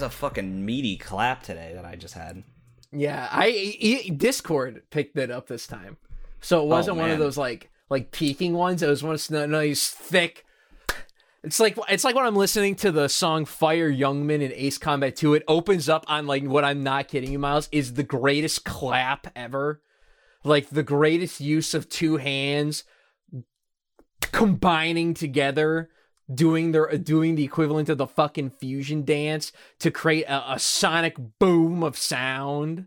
was a fucking meaty clap today that I just had. Yeah, I e- Discord picked it up this time, so it wasn't one of those like like peaking ones. It was one of those nice thick. It's like it's like when I'm listening to the song "Fire Youngman" in Ace Combat 2. It opens up on like what I'm not kidding you, Miles, is the greatest clap ever, like the greatest use of two hands combining together doing their doing the equivalent of the fucking fusion dance to create a, a sonic boom of sound.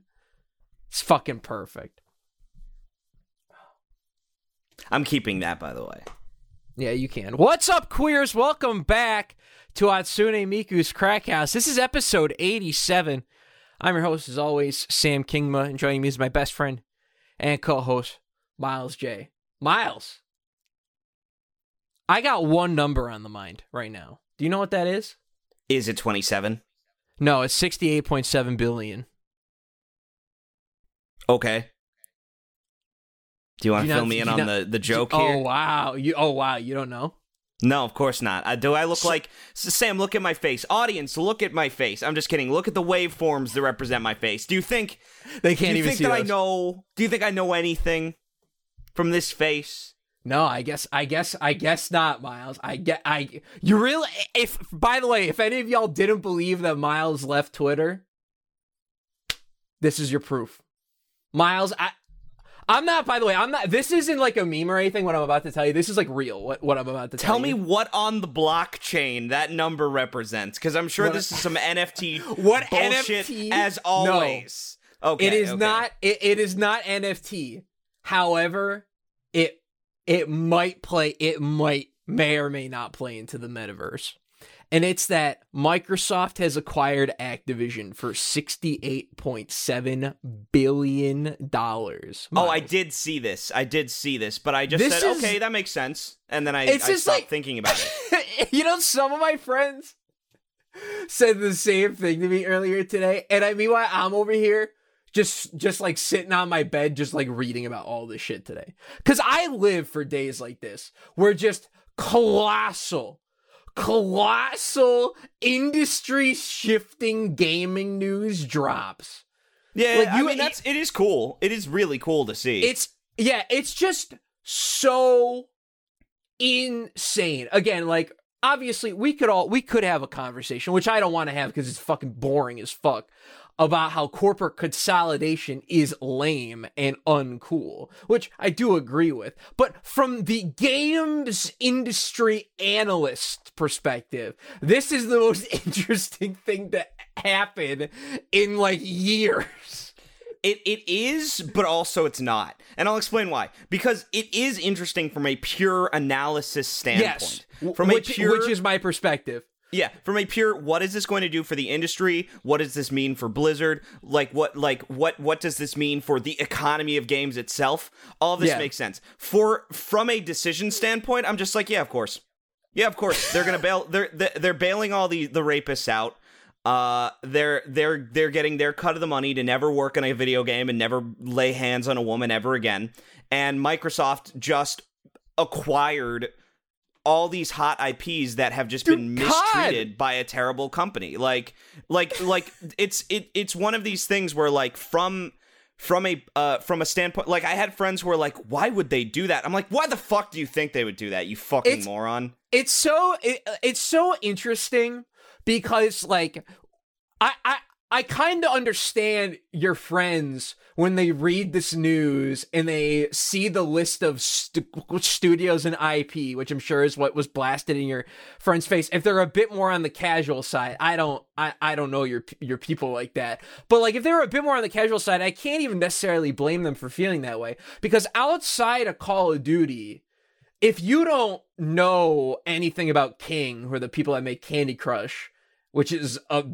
It's fucking perfect. I'm keeping that, by the way. Yeah, you can. What's up, queers? Welcome back to Hatsune Miku's Crack House. This is episode 87. I'm your host, as always, Sam Kingma, and joining me is my best friend and co-host, Miles J. Miles, I got one number on the mind right now. Do you know what that is? Is it 27? No, it's 68.7 billion. Okay. Do you want to fill me in on not- the, the joke oh here? wow, you oh wow, you don't know? No, of course not. Uh, do I look like Sam? Look at my face. Audience, look at my face. I'm just kidding. Look at the waveforms that represent my face. Do you think? They can't you even think see that I know? Do you think I know anything from this face? No, I guess I guess I guess not, Miles. I get I you really if by the way, if any of y'all didn't believe that Miles left Twitter, this is your proof. Miles, I I'm not by the way, I'm not this isn't like a meme or anything what I'm about to tell you. This is like real what, what I'm about to tell, you. Tell me you. what on the blockchain that number represents, because I'm sure What- this is some NFT What bullshit NFT? as No. always. Okay, it is okay. not it, it is not NFT. However, it might play it might may or may not play into the metaverse. And it's that Microsoft has acquired Activision for $68.7 billion. Oh, I did see this. I did see this, but I just This said, is- okay, that makes sense, and then I, I just stopped like- thinking about it. you know, some of my friends said the same thing to me earlier today, and I meanwhile I'm over here just just like sitting on my bed, just like reading about all this shit today. Cause I live for days like this, where just colossal, colossal industry shifting gaming news drops. Yeah, Like, I mean that's it is cool. It is really cool to see. It's yeah, it's just so insane. Again, like obviously we could all we could have a conversation, which I don't want to have because it's fucking boring as fuck, about how corporate consolidation is lame and uncool, which I do agree with. But from the games industry analyst perspective, this is the most interesting thing to happen in like years. It it is, but also it's not. And I'll explain why. Because it is interesting from a pure analysis standpoint. Yes, From which, a pure which is my perspective. Yeah, from a pure what is this going to do for the industry? What does this mean for Blizzard? Like what like what what does this mean for the economy of games itself? All of this Yeah. makes sense. For from a decision standpoint, I'm just like, yeah, of course. Yeah, of course. They're going to bail they're they're bailing all the the rapists out. Uh they're they're they're getting their cut of the money to never work in a video game and never lay hands on a woman ever again. And Microsoft just acquired all these hot IPs that have just been Dude, God! mistreated by a terrible company. Like like like it's it it's one of these things where like from from a uh from a standpoint like I had friends who were like why would they do that? I'm like why the fuck do you think they would do that? You fucking It's- moron. it's so it, it's so interesting because like I I I kind of understand your friends when they read this news and they see the list of stu- studios and IP, which I'm sure is what was blasted in your friend's face. If they're a bit more on the casual side, I don't I, I don't know your your people like that. But like if they're a bit more on the casual side, I can't even necessarily blame them for feeling that way because outside of Call of Duty, if you don't know anything about King, are the people that make Candy Crush, which is a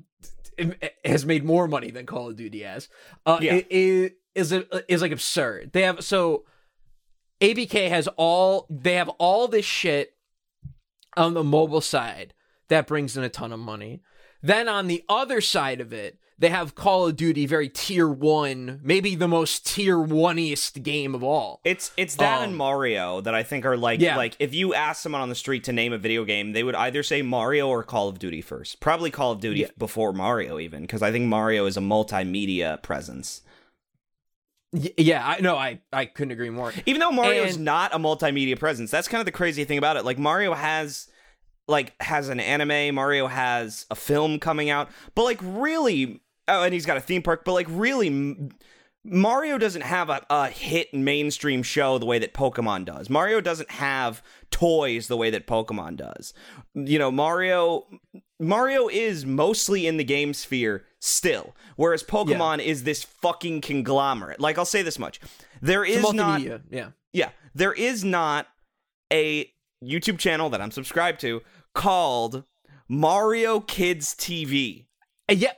has made more money than Call of Duty has, uh, Yeah. it is is like absurd. They have so ABK has all they have all this shit on the mobile side that brings in a ton of money. Then on the other side of it, they have Call of Duty very tier one, maybe the most tier oneiest game of all. It's it's that Um, and Mario that I think are like Yeah. like if you ask someone on the street to name a video game, they would either say Mario or Call of Duty first. Probably Call of Duty Yeah. before Mario even because I think Mario is a multimedia presence. Yeah, I no, I I couldn't agree more. Even though Mario is not a multimedia presence, that's kind of the crazy thing about it. Like Mario has like has an anime, Mario has a film coming out, but like really oh and he's got a theme park, but like really Mario doesn't have a, a hit mainstream show the way that Pokemon does. Mario doesn't have toys the way that Pokemon does. You know, Mario Mario is mostly in the game sphere still, whereas Pokemon is this fucking conglomerate. Like I'll say this much. There is not yeah. yeah, there is not a YouTube channel that I'm subscribed to called Mario Kids TV. Uh, yeah,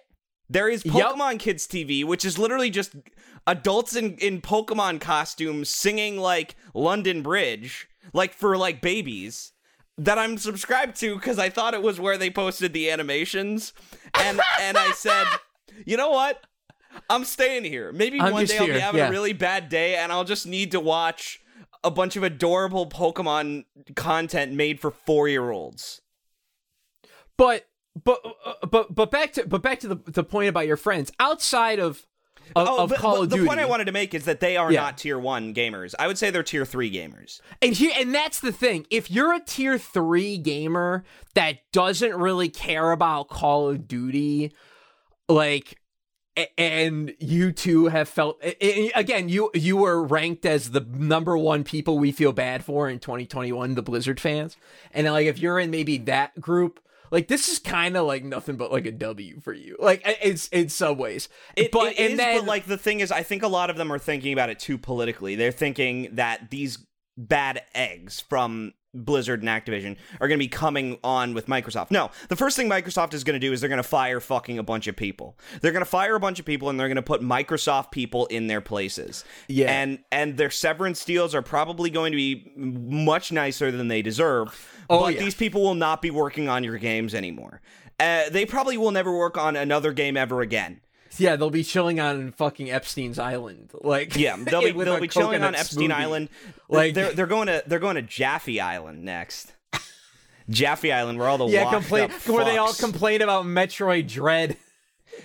There is Yep. Pokemon Kids TV, which is literally just adults in, in Pokemon costumes singing like London Bridge, like for like babies. That I'm subscribed to because I thought it was where they posted the animations, and and I said, you know what, I'm staying here. Maybe I'm one day I'll be having yeah. a really bad day, and I'll just need to watch a bunch of adorable Pokemon content made for four year olds. but but uh, but but back to but back to the the point about your friends outside of of, Oh, of but, Call but of the Duty. The point I wanted to make is that they are Yeah. not tier one gamers. I would say they're tier three gamers. And here and that's the thing. If you're a tier 3 gamer that doesn't really care about Call of Duty like and you two have felt again you you were ranked as the number one people we feel bad for in 2021 the Blizzard fans. And like if you're in maybe that group like this is kind of like nothing but like a W for you. Like it's in some ways. It, but it and is, then but like the thing is, I think a lot of them are thinking about it too politically. They're thinking that these bad eggs from Blizzard and Activision are going to be coming on with Microsoft. No, the first thing Microsoft is going to do is they're going to fire fucking a bunch of people. They're going to fire a bunch of people and they're going to put Microsoft people in their places. Yeah. and and their severance deals are probably going to be much nicer than they deserve. Oh, but yeah. these people will not be working on your games anymore. Uh, they probably will never work on another game ever again. Yeah, they'll be chilling on fucking Epstein's island. Like Yeah, they'll be they'll be chilling on Epstein smoothie. Island. Like- they're they're going to they're going to Jaffe Island next. Jaffe Island, where all the Yeah, complain where they all complain about Metroid Dread.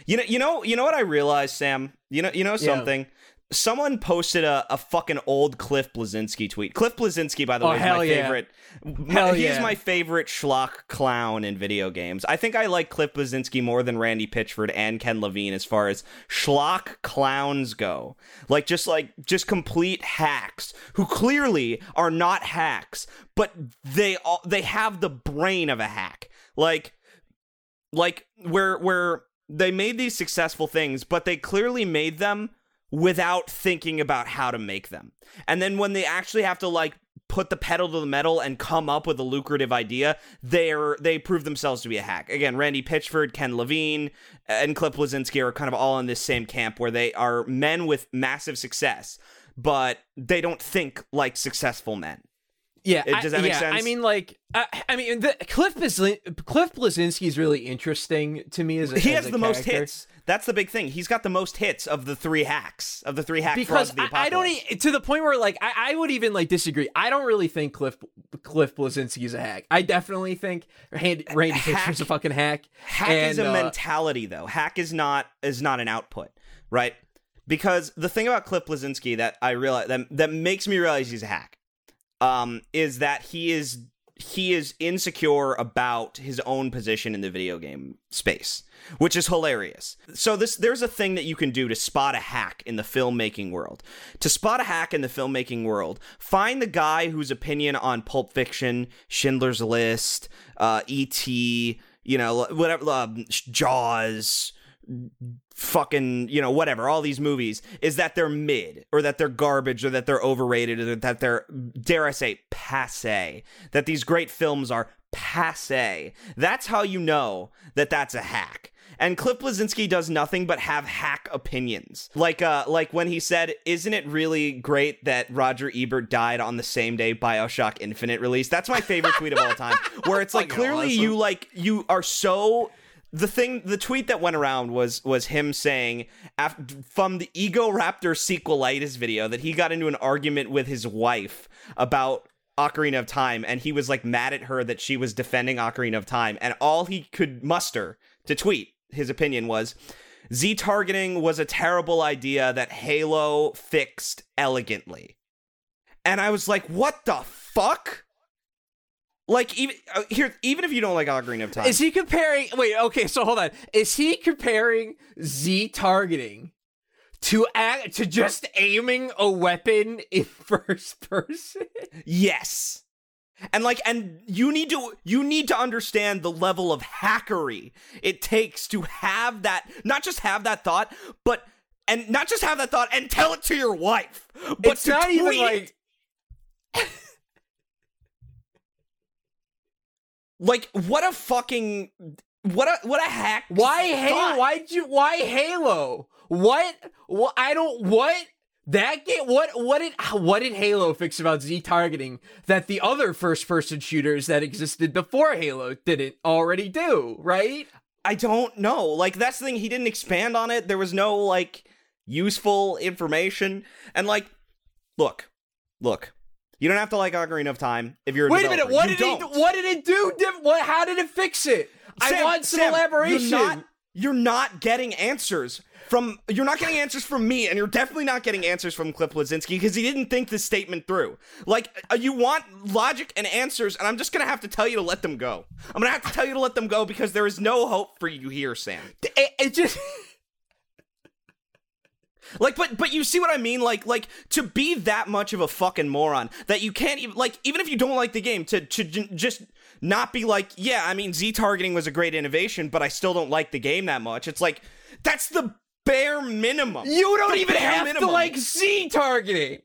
You know, you know, you know what I realized, Sam. You know, you know something. Someone posted a, a fucking old Cliff Bleszinski tweet. Cliff Bleszinski, by the Oh, way, is my yeah. favorite. my- he's yeah. my favorite schlock clown in video games. I think I like Cliff Bleszinski more than Randy Pitchford and Ken Levine as far as schlock clowns go. Like just like just complete hacks who clearly are not hacks, but they all they have the brain of a hack. Like like where where they made these successful things but they clearly made them without thinking about how to make them. And then when they actually have to like put the pedal to the metal and come up with a lucrative idea they're they prove themselves to be a hack. Again randy pitchford ken levine and cliff Bleszinski are kind of all in this same camp where they are men with massive success but they don't think like successful men. Yeah, It- does that I, make yeah, sense? I mean, like, I, I mean, the, Cliff Blazin- Cliff Bleszinski is really interesting to me as a, he as has the most hits that's the big thing he's got the most hits of the three hacks of the three hacks because I, I don't e- to the point where like I, I would even like disagree. I don't really think Cliff Cliff Bleszinski is a hack. I definitely think Randy, Randy Hack- Pitchford's a fucking hack. Hack is a uh, mentality, though. Hack is not is not an output, right? Because the thing about Cliff Bleszinski that I realize that that makes me realize he's a hack, um, is that he is he is insecure about his own position in the video game space, which is hilarious. So this there's a thing that you can do to spot a hack in the filmmaking world. To spot a hack in the filmmaking world, find the guy whose opinion on Pulp Fiction, Schindler's List, uh, E.T., you know, whatever, um, Jaws, fucking you know whatever all these movies is that they're mid or that they're garbage or that they're overrated or that they're dare i say passe that these great films are passe that's how you know that that's a hack and Cliff Bleszinski does nothing but have hack opinions. Like uh like when he said, "Isn't it really great that Roger Ebert died on the same day BioShock Infinite released?" That's my favorite tweet of all time. Where it's like clearly awesome. you like you are so the thing the tweet that went around was was him saying af- from the Egoraptor sequelitis video that he got into an argument with his wife about ocarina of time and he was like mad at her that she was defending ocarina of time and all he could muster to tweet his opinion was z targeting was a terrible idea that halo fixed elegantly. And i was like what the fuck like even uh, here, even if you don't like Ocarina of Time, Is he comparing? Wait, okay, so hold on. Is he comparing Z targeting to act to just aiming a weapon in first person? yes. And like, and you need to you need to understand the level of hackery it takes to have that, not just have that thought, but and not just have that thought and tell it to your wife, but it's to not even like like what a fucking what a what a hack. why Halo? Why'd you? Why Halo? What? What? I don't. What? That game? What? What did? Ah, what did Halo fix about Z targeting that the other first-person shooters that existed before Halo didn't already do? Right? I don't know. Like that's the thing. He didn't expand on it. There was no like useful information. And like, look, look. You don't have to like Ocarina of Time if you're. A Wait a minute. What You did don't. it? What did it do? Diff- what? How did it fix it? I want some Sam, elaboration. You're not, you're not getting answers from. You're not getting answers from me, and you're definitely not getting answers from Cliff Bleszinski because he didn't think this statement through. Like uh, you want logic and answers, and I'm just gonna have to tell you to let them go. I'm gonna have to tell you to let them go because there is no hope for you here, Sam. It, it just. Like, but but you see what I mean? Like like to be that much of a fucking moron that you can't even like even if you don't like the game to to j- just not be like yeah I mean Z targeting was a great innovation but I still don't like the game that much. It's like that's the bare minimum. You don't The even have minimum. to like Z targeting.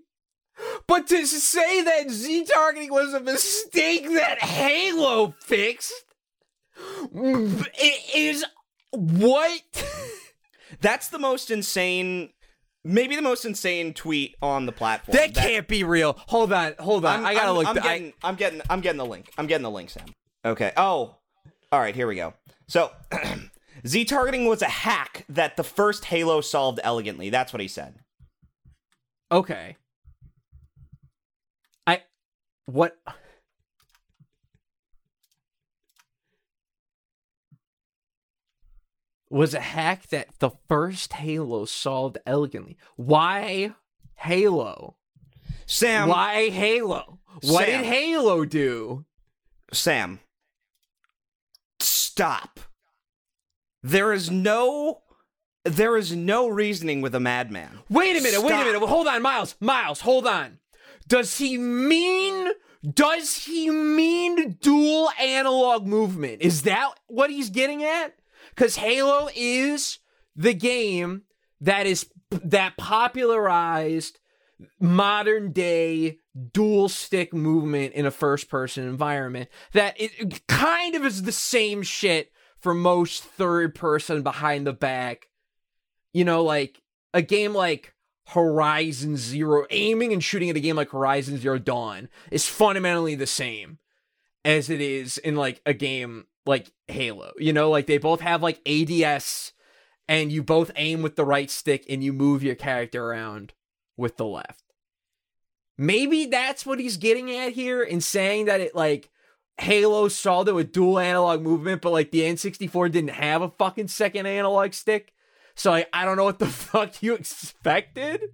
But to say that Z targeting was a mistake that Halo fixed it is what? That's the most insane. Maybe the most insane tweet on the platform. That can't be real. Hold on, hold on. I'm, I gotta I'm- look. I'm th- I- getting, I'm getting, I'm getting the link. I'm getting the link, Sam. Okay. Oh, all right. Here we go. So, Z targeting was a hack that the first Halo solved elegantly. That's what he said. okay. I what? Was a hack that the first Halo solved elegantly. Why Halo? Sam. Why Halo? What Sam. did Halo do? Sam. Stop. There is no. There is no reasoning with a madman. Wait a minute, wait a minute. Hold on, Miles. Miles, hold on. Does he mean does he mean dual analog movement? Is that what he's getting at? Cuz Halo is the game that is that popularized modern day dual stick movement in a first person environment that it kind of is the same shit for most third person behind the back. You know like a game like horizon zero aiming and shooting at a game like horizon zero dawn is fundamentally the same as it is in like a game like halo you know like they both have like ads and you both aim with the right stick and you move your character around with the left. Maybe that's what he's getting at here in saying that it like Halo solved it with dual analog movement, but like the N64 didn't have a fucking second analog stick. So like I don't know what the fuck you expected.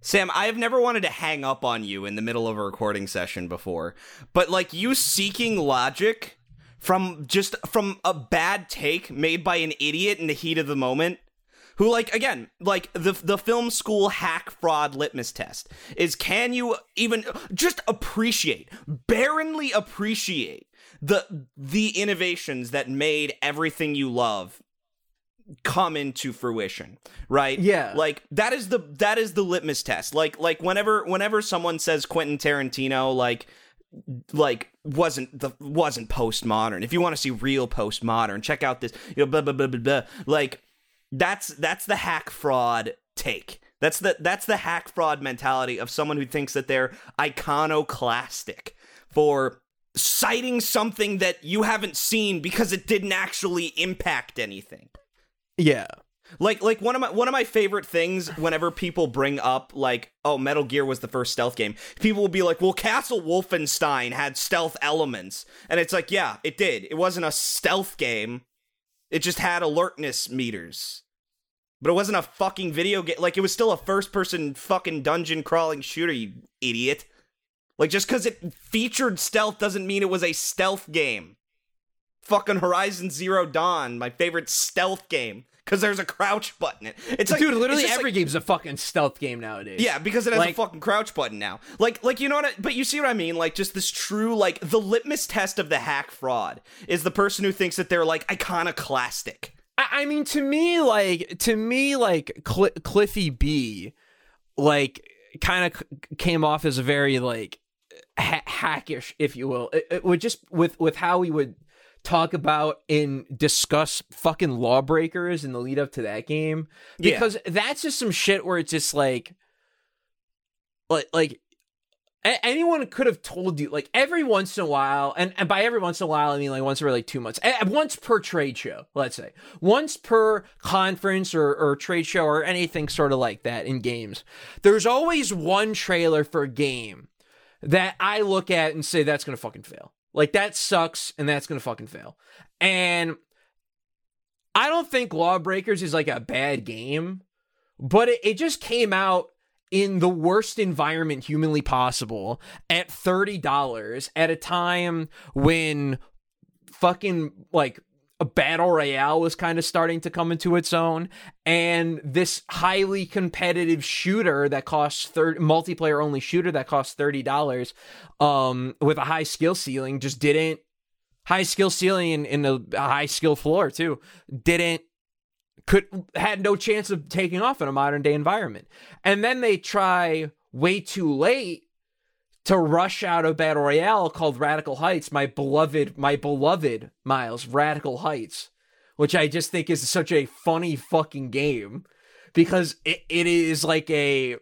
Sam, I have never wanted to hang up on you in the middle of a recording session before, but like you seeking logic from just from a bad take made by an idiot in the heat of the moment who like again like the the film school hack fraud litmus test is can you even just appreciate barrenly appreciate the the innovations that made everything you love come into fruition right Yeah. like that is the that is the litmus test like like whenever whenever someone says quentin tarantino like like wasn't the wasn't postmodern if you want to see real postmodern check out this you know blah blah blah blah blah like that's that's the hack fraud take that's the that's the hack fraud mentality of someone who thinks that they're iconoclastic for citing something that you haven't seen because it didn't actually impact anything. Yeah. Like like one of my one of my favorite things whenever people bring up like oh Metal Gear was the first stealth game people will be like well Castle Wolfenstein had stealth elements. And it's like yeah it did. It wasn't a stealth game. It just had alertness meters. But it wasn't a fucking video game like it was still a first person fucking dungeon crawling shooter you idiot. Like just cuz it featured stealth doesn't mean it was a stealth game. Fucking Horizon Zero Dawn my favorite stealth game because there's a crouch button. It's like, dude, literally every like, game's a fucking stealth game nowadays. yeah, because it has Like- a fucking crouch button now. Like, like you know what? I, but you see what I mean? Like, just this true, like the litmus test of the hack fraud is the person who thinks that they're like iconoclastic. I, I mean, to me, like to me, like Cl- Cliffy B, like kind of c- came off as a very like ha- hackish, if you will. It, it would just with with how he would talk about and discuss fucking lawbreakers in the lead up to that game Yeah. because that's just some shit where it's just like like like a- anyone could have told you like every once in a while and, and by every once in a while i mean like once every like two months eh, once per trade show let's say once per conference or, or trade show or anything sort of like that in games there's always one trailer for a game that i look at and say that's gonna fucking fail like that sucks and that's gonna fucking fail. And i don't think lawbreakers is like a bad game but it, it just came out in the worst environment humanly possible at $30 at a time when fucking like battle royale was kind of starting to come into its own and this highly competitive shooter that costs 30 multiplayer only shooter that costs $30 um with a high skill ceiling just didn't high skill ceiling and in a high skill floor too didn't could had no chance of taking off in a modern day environment. And then they try way too late to rush out a battle royale called Radical Heights, my beloved, my beloved Miles Radical Heights, which I just think is such a funny fucking game because it, it is like a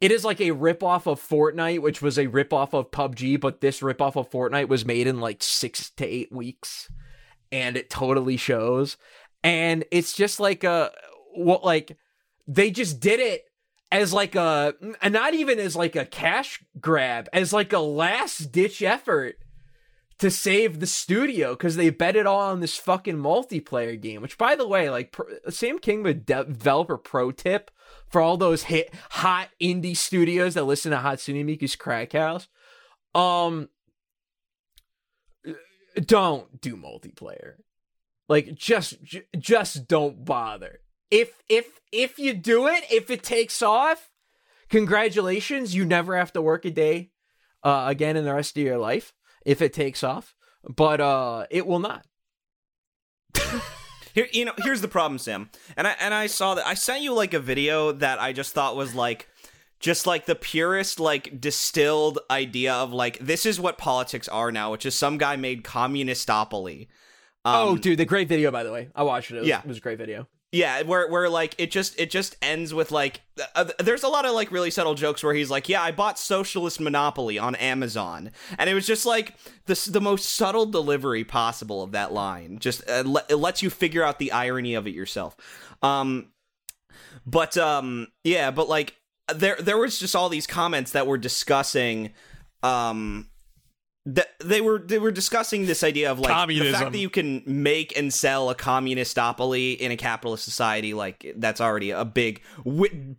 it is like a ripoff of Fortnite, which was a ripoff of PUBG, but this ripoff of Fortnite was made in like six to eight weeks, and it totally shows. And it's just like a what like they just did it as like a and not even as like a cash grab, as like a last ditch effort to save the studio because they bet it all on this fucking multiplayer game. Which, by the way, like pro- Sam King, the de- developer pro tip for all those hit hot indie studios that listen to Hatsune Miku's Crack House, um, don't do multiplayer. Like, just just don't bother. If if if you do it, if it takes off, congratulations, you never have to work a day uh, again in the rest of your life if it takes off. But uh, it will not. Here, you know, here's the problem, Sam. And I and I saw that I sent you like a video that I just thought was like just like the purest like distilled idea of like this is what politics are now, which is some guy made communistopoly. Um, oh, dude, the great video by the way. I watched it. It was, Yeah. it was a great video. Yeah, where where like it just it just ends with like uh, there's a lot of like really subtle jokes where he's like, "Yeah, I bought Socialist Monopoly on Amazon." And it was just like this the most subtle delivery possible of that line. Just uh, le- it lets you figure out the irony of it yourself. Um but um yeah, but like there there was just all these comments that were discussing um that they were they were discussing this idea of like the fact that you can make and sell a communistopoly in a capitalist society like that's already a big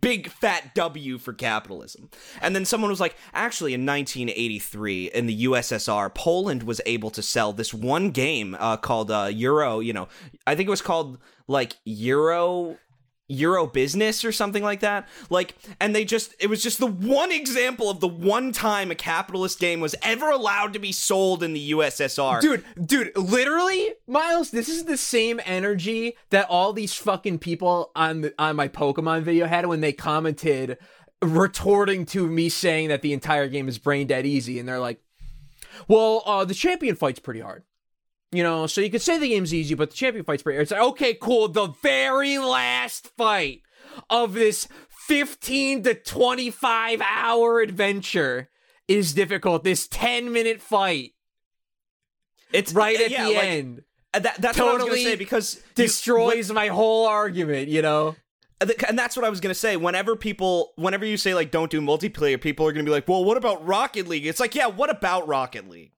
big fat W for capitalism. And then someone was like, actually in 1983 in the USSR, Poland was able to sell this one game uh, called uh, Euro, you know, I think it was called like Euro Euro business or something like that. Like, and they just, it was just the one example of the one time a capitalist game was ever allowed to be sold in the USSR. Dude, dude, literally, Miles, this is the same energy that all these fucking people on the, on my Pokemon video had when they commented retorting to me saying that the entire game is brain dead easy and they're like, "Well, uh the champion fight's pretty hard." You know, so you could say the game's easy, but the champion fight's pretty. It's like, okay, cool. The very last fight of this 15 to 25 hour adventure is difficult. This 10 minute fight It's right at yeah, the like, end. uh, That, that's what I was Totally say because you- Destroys my whole argument, you know? and that's what I was gonna say. Whenever people, whenever you say like don't do multiplayer, people are gonna be like, well, what about Rocket League? It's like, yeah, what about Rocket League?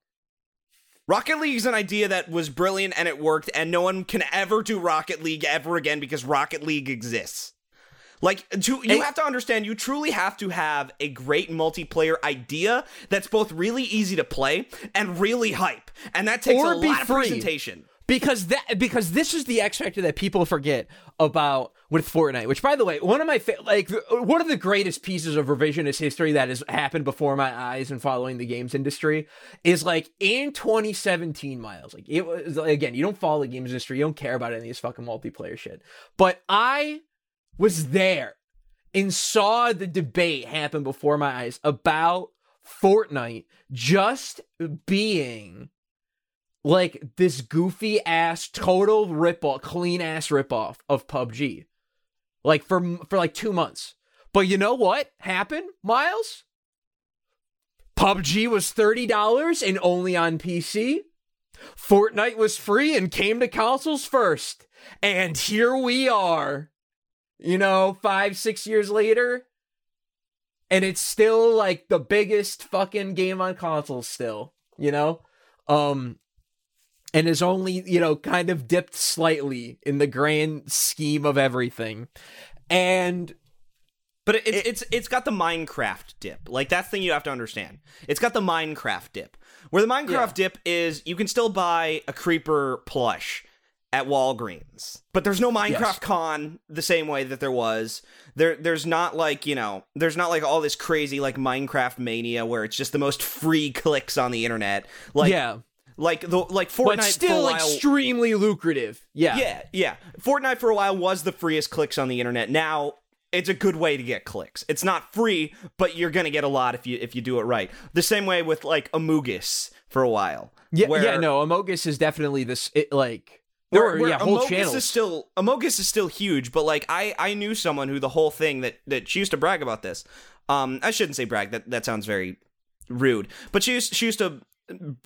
Rocket League is an idea that was brilliant and it worked, and no one can ever do Rocket League ever again because Rocket League exists. Like, to, you have to understand, you truly have to have a great multiplayer idea that's both really easy to play and really hype, and that takes a lot of free. presentation. because that because this is the X factor that people forget about with Fortnite. Which, by the way, one of my fa- like uh, one of the greatest pieces of revisionist history that has happened before my eyes and following the games industry is like in 2017. Miles, like it was again, you don't follow the games industry, you don't care about any of this fucking multiplayer shit. But I was there and saw the debate happen before my eyes about Fortnite just being like this goofy ass total ripoff, clean ass ripoff of PUBG. Like for for like 2 months. But you know what happened, Miles? PUBG was $30 and only on PC. Fortnite was free and came to consoles first. And here we are. You know, 5 6 years later, and it's still like the biggest fucking game on consoles still, you know? Um and is only, you know, kind of dipped slightly in the grand scheme of everything. And But it, it's it's it's got the Minecraft dip. Like that's the thing you have to understand. It's got the Minecraft dip. Where the Minecraft Yeah. dip is you can still buy a creeper plush at Walgreens. But there's no Minecraft Yes. con the same way that there was. There there's not like, you know, there's not like all this crazy like Minecraft mania where it's just the most free clicks on the internet. Like yeah, like the like Fortnite but for a still while, extremely lucrative. Yeah. yeah, yeah. Fortnite for a while was the freest clicks on the internet. Now it's a good way to get clicks. It's not free, but you're gonna get a lot if you if you do it right. The same way with like Amogus for a while. Yeah, where, yeah, no, Amogus is definitely this it, like there Where, were where yeah, whole Amogus channels. is still Amogus is still huge, but like I I knew someone who the whole thing that that she used to brag about this. Um, I shouldn't say brag. That that sounds very rude. But she used she used to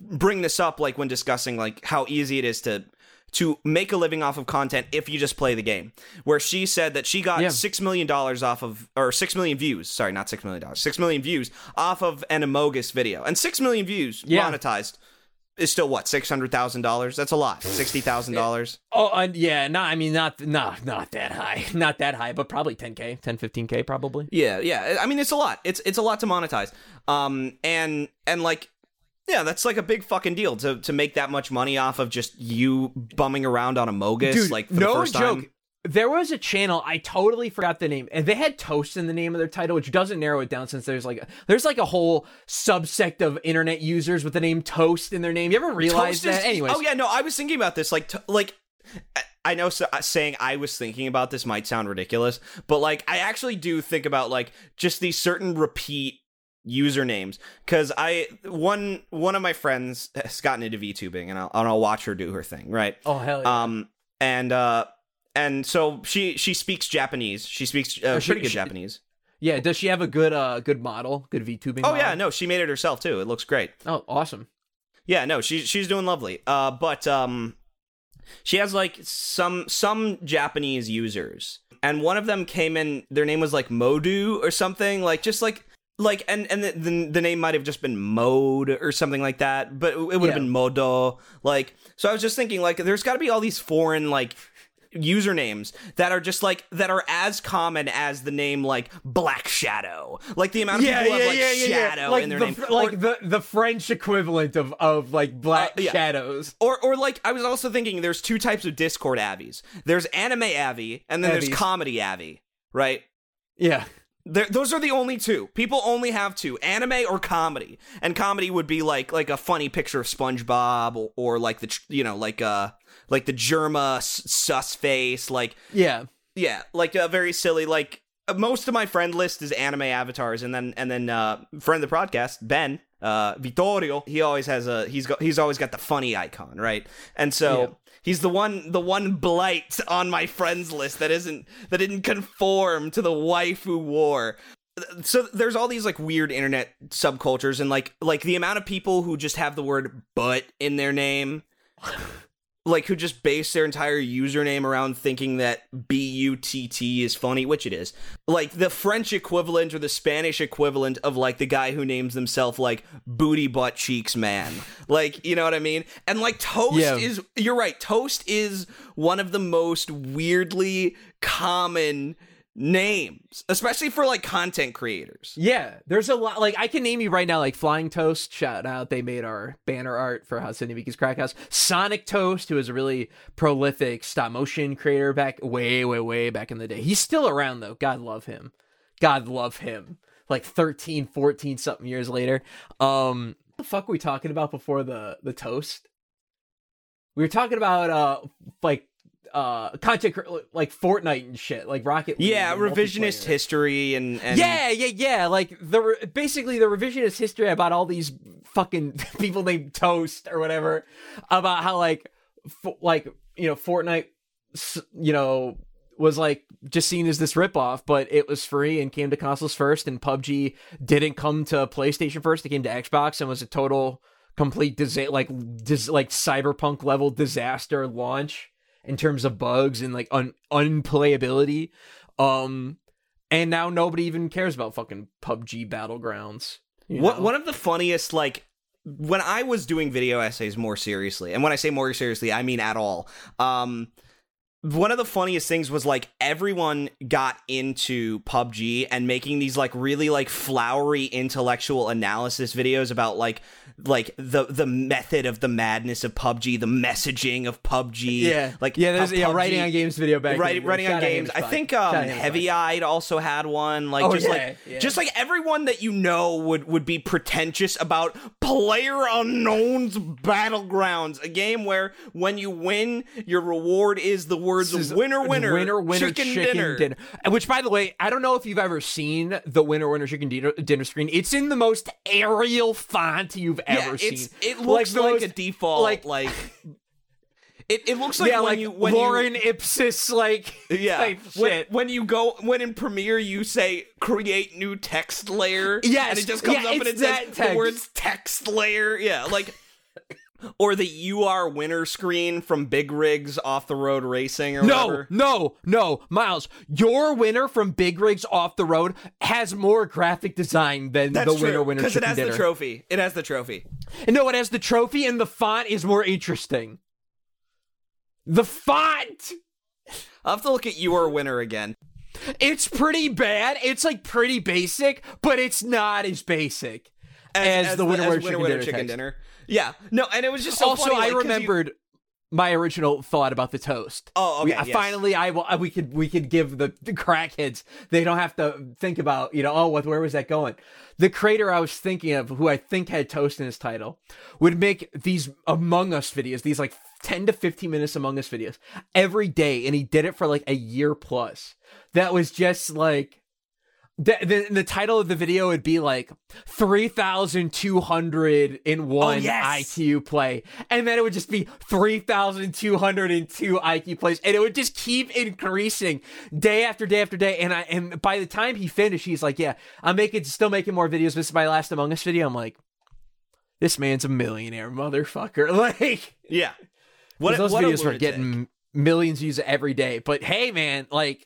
bring this up like when discussing like how easy it is to to make a living off of content if you just play the game. Where she said that she got Yeah. six million dollars off of or six million views. Sorry, not six million dollars. Six million views off of an Amogus video, and six million views Yeah. monetized is still what six hundred thousand dollars. That's a lot. Sixty thousand dollars. Oh, and yeah, not I mean not not not that high. Not that high, but probably 10k, 10 15k probably. Yeah, yeah. I mean, it's a lot. It's it's a lot to monetize. Um, and and like, yeah, that's like a big fucking deal to to make that much money off of just you bumming around on a Mogus, Dude, like for no the first joke. time. There was a channel I totally forgot the name, and they had toast in the name of their title, which doesn't narrow it down since there's like there's like a whole subsect of internet users with the name Toast in their name. You ever realize Toast is- that? Anyways, oh yeah, no, I was thinking about this. Like, t- like. I- I know so, uh, saying I was thinking about this might sound ridiculous, but like I actually do think about like just these certain repeat usernames because I one one of my friends has gotten into VTubing and I'll, and I'll watch her do her thing, right? oh hell yeah. Um, and uh, and so she she speaks Japanese. She speaks uh, pretty good she- Japanese. yeah, does she have a good uh good model, good VTubing? Oh model? yeah, no, she made it herself too. It looks great. Oh, awesome. Yeah, no, she's she's doing lovely. Uh, but um, she has like some some Japanese users, and one of them came in. Their name was like Modu or something, like just like like and and the the, the name might have just been Mode or something like that, but it would have Yeah. been Modo. Like, so I was just thinking, like, there's got to be all these foreign like usernames that are just like that are as common as the name like Black Shadow. Like the amount of people who have like Shadow Like in their the, name. like Or- the the French equivalent of of like Black Uh, yeah. Shadows. Or, or like I was also thinking, there's two types of Discord Avies. There's anime Avi, and then there's comedy Avi, right? Yeah. There, those are the only two. People only have two: anime or comedy. And comedy would be like like a funny picture of SpongeBob, or, or like the you know like uh like the Jerma s- sus face, like Yeah. yeah, like a very silly like. Most of my friend list is anime avatars, and then and then uh, friend of the podcast Ben uh, Vittorio. He always has a he's got he's always got the funny icon, right? And so. He's the one the one blight on my friends list that isn't that didn't conform to the waifu war. so there's all these like weird internet subcultures and like like the amount of people who just have the word but in their name like who just base their entire username around thinking that b-u-t-t is funny which it is. Like the french equivalent or the spanish equivalent of like the guy who names himself like booty butt cheeks man. Like you know what i mean? And like toast Yeah. is you're right toast is one of the most weirdly common names especially for like content creators Yeah, there's a lot. Like I can name you right now, like Flying Toast. Shout out, they made our banner art for Hatsune Miku's Crack House. Sonic Toast, who is a really prolific stop motion creator back way, way, way back in the day. He's still around though. God love him. God love him. Like 13, 14 something years later. Um, what the fuck were we talking about before the the toast? We were talking about uh like uh content like Fortnite and shit, like Rocket. League yeah revisionist history and, and Yeah, yeah, yeah. Like the re- basically the revisionist history about all these fucking people named Toast or whatever about how like f- like you know Fortnite s- you know was like just seen as this ripoff, but it was free and came to consoles first, and PUBG didn't come to PlayStation first; it came to Xbox and was a total complete disa- like dis- like cyberpunk level disaster launch in terms of bugs and like un- unplayability. Um, and now nobody even cares about fucking PUBG battlegrounds. What one of the funniest like when I was doing video essays more seriously, and when I say more seriously, I mean at all. Um one of the funniest things was like everyone got into PUBG and making these like really like flowery intellectual analysis videos about like like the the method of the madness of PUBG, the messaging of PUBG. Yeah, like yeah. There's how yeah, writing on games video back. Right, in writing on games. I think um. Heavy Eyed also had one. Like Oh, just yeah, like yeah. just like everyone that you know would would be pretentious about Player Unknown's Battlegrounds, a game where when you win, your reward is the words winner winner winner winner chicken, chicken, dinner. dinner. Which, by the way, I don't know if you've ever seen the winner winner chicken dinner, dinner screen. It's in the most Arial font you've Yeah, ever seen. it looks the like, most- a default like like- it, it looks like yeah, when like you when you Lauren Ipsis, like Yeah, type when, shit. when you go when in Premiere you say create new text layer, Yes, and it just comes yeah, up and it says that the words text layer, yeah, like or the you are winner screen from Big Rigs off the road racing or No, whatever. no, no, Miles. Your winner from Big Rigs off the road has more graphic design than That's the winner true winner because it chicken has dinner. the trophy. It has the trophy. And no, it has the trophy, and the font is more interesting. The font. I'll have to look at you are winner again. It's pretty bad. It's like pretty basic, but it's not as basic as, the winner winner chicken, dinner, text. dinner. Yeah, no, and it was just so also, funny, I like, you- remembered my original thought about the toast. Oh, We- okay, uh, yes. finally, I will. We could we could give the, the crackheads. They don't have to think about you know. Oh, what? Where was that going? The creator I was thinking of, who I think had toast in his title, would make these Among Us videos. These like ten to fifteen minutes Among Us videos every day, and he did it for like a year plus. That was just like. The, the, the title of the video would be like 3,201 Oh, yes. IQ play. And then it would just be 3,202 IQ plays. And it would just keep increasing day after day after day. And I and by the time he finished, he's like, Yeah, I'm making still making more videos. This is my last Among Us video. I'm like, this man's a millionaire, motherfucker. Like yeah. What, those what videos were getting millions views every day. But hey, man, like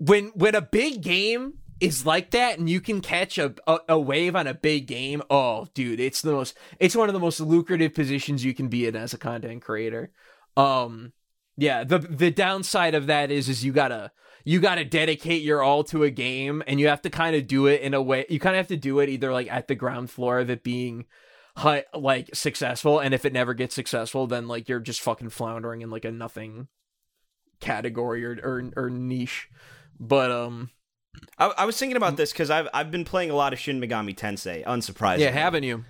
when when a big game is like that and you can catch a, a a wave on a big game, oh, dude, it's the most it's one of the most lucrative positions you can be in as a content creator. Um, yeah, the the downside of that is is you gotta you gotta dedicate your all to a game and you have to kind of do it in a way you kind of have to do it either like at the ground floor of it being like successful and if it never gets successful then like you're just fucking floundering in like a nothing category or or, or niche but um I, I was thinking about this because I've I've been playing a lot of Shin Megami Tensei, unsurprisingly. yeah haven't you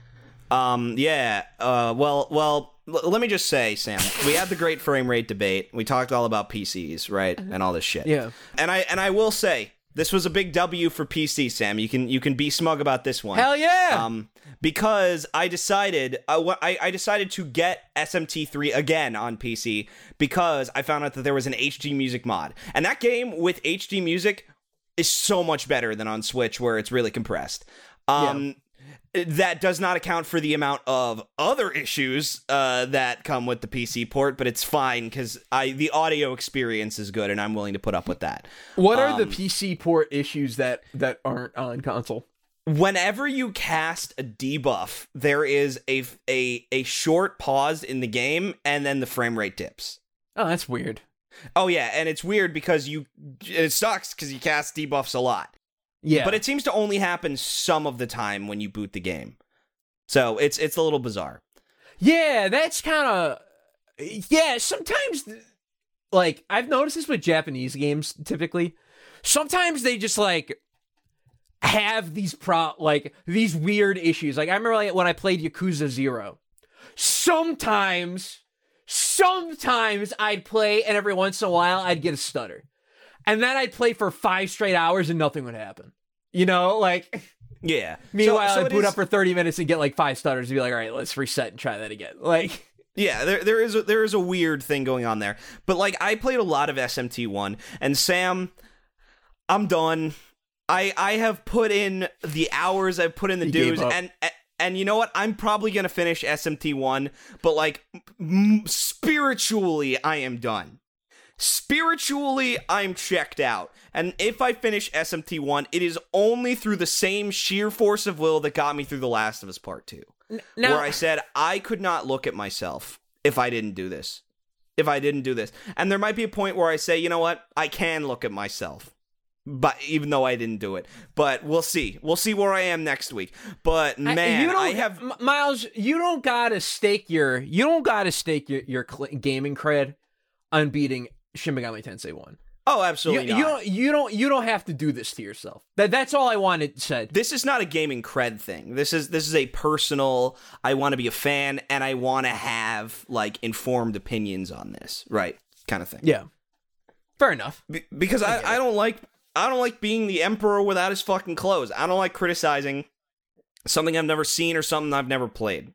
Um, yeah. Uh, well, well. L- let me just say, Sam, we had the great frame rate debate. We talked all about PCs, right, and all this shit. Yeah. And I and I will say this was a big W for PC, Sam. You can you can be smug about this one. hell yeah Um, because I decided I, wa- I I decided to get SMT3 again on PC because I found out that there was an HD music mod, and that game with HD music is so much better than on Switch where it's really compressed. Um that does not account for the amount of other issues uh, that come with the PC port, but it's fine because I the audio experience is good, and I'm willing to put up with that. What are the Um, PC port issues that that aren't on console? whenever you cast a debuff, there is a a a short pause in the game, and then the frame rate dips. Oh, that's weird. Oh yeah, and it's weird because you it sucks because you cast debuffs a lot, Yeah, but it seems to only happen some of the time when you boot the game. So it's it's a little bizarre. Yeah, that's kind of yeah. Sometimes, like I've noticed this with Japanese games. Typically, sometimes they just like have these pro like these weird issues. Like I remember like, when I played Yakuza Zero. Sometimes, sometimes I'd play, and every once in a while I'd get a stutter, and then I'd play for five straight hours and nothing would happen. You know, like. Yeah. Meanwhile, so I it boot is- up for 30 minutes and get like five stutters and be like, all right, let's reset and try that again. Like, Yeah, there there is a, there is a weird thing going on there. But like I played a lot of SMT one, and Sam, I'm done. I I have put in the hours I've put in the dues, and and you know what? I'm probably gonna finish SMT one, but like m- spiritually, I am done. Spiritually, I'm checked out. And if I finish SMT one, it is only through the same sheer force of will that got me through The Last of Us Part two now, where I said I could not look at myself if I didn't do this. If I didn't do this. And there might be a point where I say, you know what? I can look at myself. But even though I didn't do it. But we'll see. We'll see where I am next week. But I- man, you don't, I have M- Miles, you don't gotta stake your, you don't gotta stake your, your cl- gaming cred on beating Shin Megami Tensei 1. Oh, absolutely you not. don't, you don't, you don't have to do this to yourself. That, that's all I wanted said. this is not a gaming cred thing. This is this is a personal I want to be a fan and I want to have like informed opinions on this, right? Kind of thing. Yeah. Fair enough. Be- because I, I don't like I don't like being the emperor without his fucking clothes. I don't like criticizing something I've never seen or something I've never played.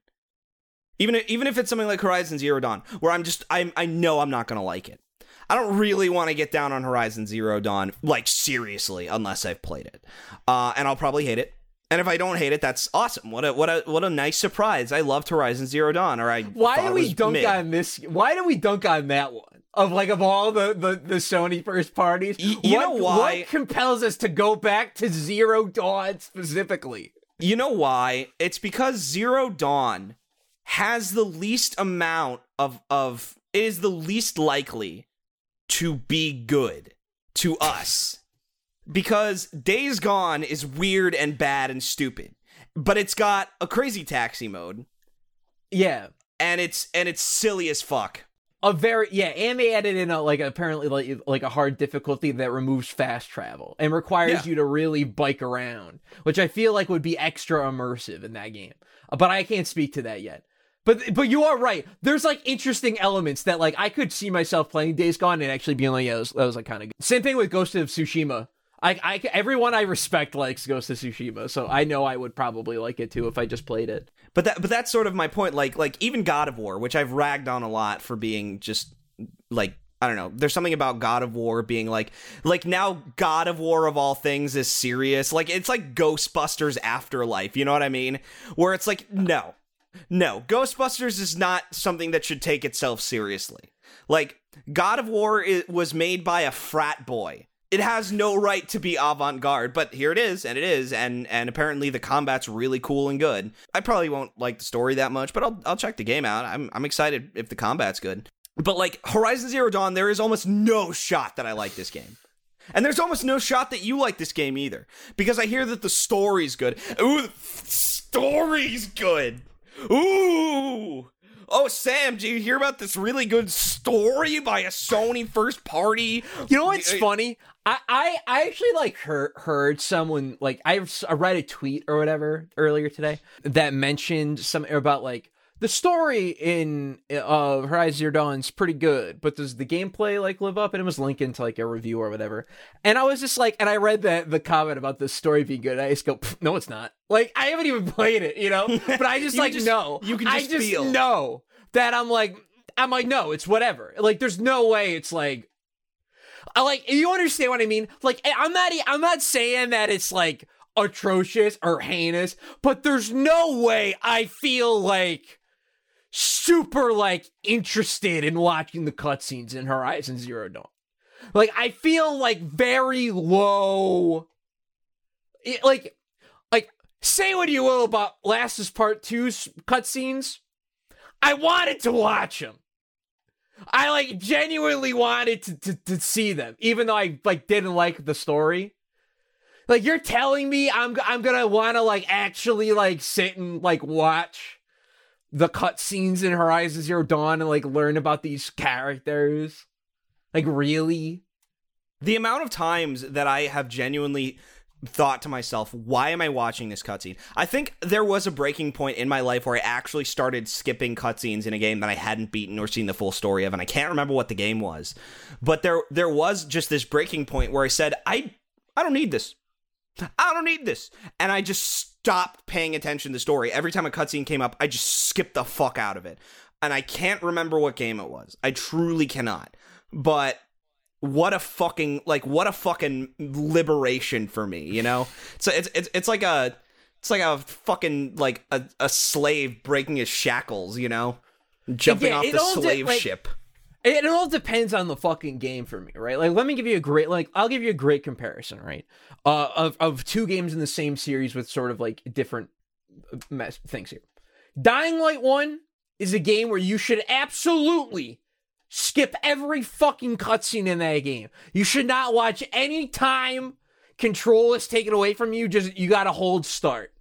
Even if, even if it's something like Horizon Zero Dawn, where I'm just I I know I'm not gonna like it. I don't really want to get down on Horizon Zero Dawn like seriously unless I've played it, uh, and I'll probably hate it. And if I don't hate it, that's awesome. What a what a what a nice surprise. I loved Horizon Zero Dawn, or I Why do we dunk mid. on this? Why do we dunk on that one? Of like of all the the, the Sony first parties, Y- you what, know why- What compels us to go back to Zero Dawn specifically? You know why? It's because Zero Dawn has the least amount of of it is the least likely to be good to us. Because Days Gone is weird and bad and stupid. But it's got a crazy taxi mode Yeah, and it's and it's silly as fuck. a very yeah, and they added in a like apparently like like a hard difficulty that removes fast travel and requires Yeah. you to really bike around, which I feel like would be extra immersive in that game. But I can't speak to that yet. But but you are right. There's like interesting elements that like I could see myself playing Days Gone and actually being like, yeah, that was, that was like kind of good. Same thing with Ghost of Tsushima. I, I everyone I respect likes Ghost of Tsushima, so I know I would probably like it too if I just played it. But that but that's sort of my point. Like like even God of War, which I've ragged on a lot for being just like I don't know. There's something about God of War being like like now God of War of all things is serious. Like it's like Ghostbusters Afterlife. You know what I mean? Where it's like no, no, Ghostbusters is not something that should take itself seriously. Like God of War was made by a frat boy. It has no right to be avant-garde, but here it is, and it is, and and apparently the combat's really cool and good. I probably won't like the story that much, but I'll I'll check the game out. I'm I'm excited if the combat's good. But like Horizon Zero Dawn, there is almost no shot that I like this game. And there's almost no shot that you like this game either. Because I hear that the story's good. Ooh, the story's good. Ooh. Oh, Sam, do you hear about this really good story by a Sony first party? You know what's Uh, funny? I, I, I actually like heard, heard someone like I, I read a tweet or whatever earlier today that mentioned something about like the story in uh Horizon Zero Dawn's pretty good, but does the gameplay like live up? And it was linked to like a review or whatever. And I was just like, and I read that the comment about the story being good. I just go, no, it's not. Like I haven't even played it, you know. But I just like just- know. you can I just just feel. know that I'm like I'm like no, it's whatever. Like there's no way it's like I like you understand what I mean? Like I'm not I'm not saying that it's like atrocious or heinous, but there's no way I feel like super like interested in watching the cutscenes in Horizon Zero Dawn. Like I feel like very low. It, like, like say what you will about Last is Part 2's cutscenes. I wanted to watch them. I like genuinely wanted to, to, to see them, even though I like didn't like the story. Like you're telling me I'm I'm gonna want to like actually like sit and like watch the cutscenes in Horizon Zero Dawn and like learn about these characters. Like really? The amount of times that I have genuinely thought to myself, why am I watching this cutscene? I think there was a breaking point in my life where I actually started skipping cutscenes in a game that I hadn't beaten or seen the full story of, and I can't remember what the game was. But there there was just this breaking point where I said, I I don't need this. I don't need this. And I just stopped paying attention to the story. Every time a cutscene came up, I just skipped the fuck out of it. And I can't remember what game it was. I truly cannot. But what a fucking like what a fucking liberation for me, you know? So it's it's it's like a it's like a fucking like a, a slave breaking his shackles, you know? Jumping Yeah, off the slave like- ship. It, all depends on the fucking game for me, right? Like, let me give you a great, like, I'll give you a great comparison, right? Uh, of of two games in the same series with sort of like different uh, mess things here. Dying Light One is a game where you should absolutely skip every fucking cutscene in that game. You should not watch any time control is taken away from you. Just you got to hold start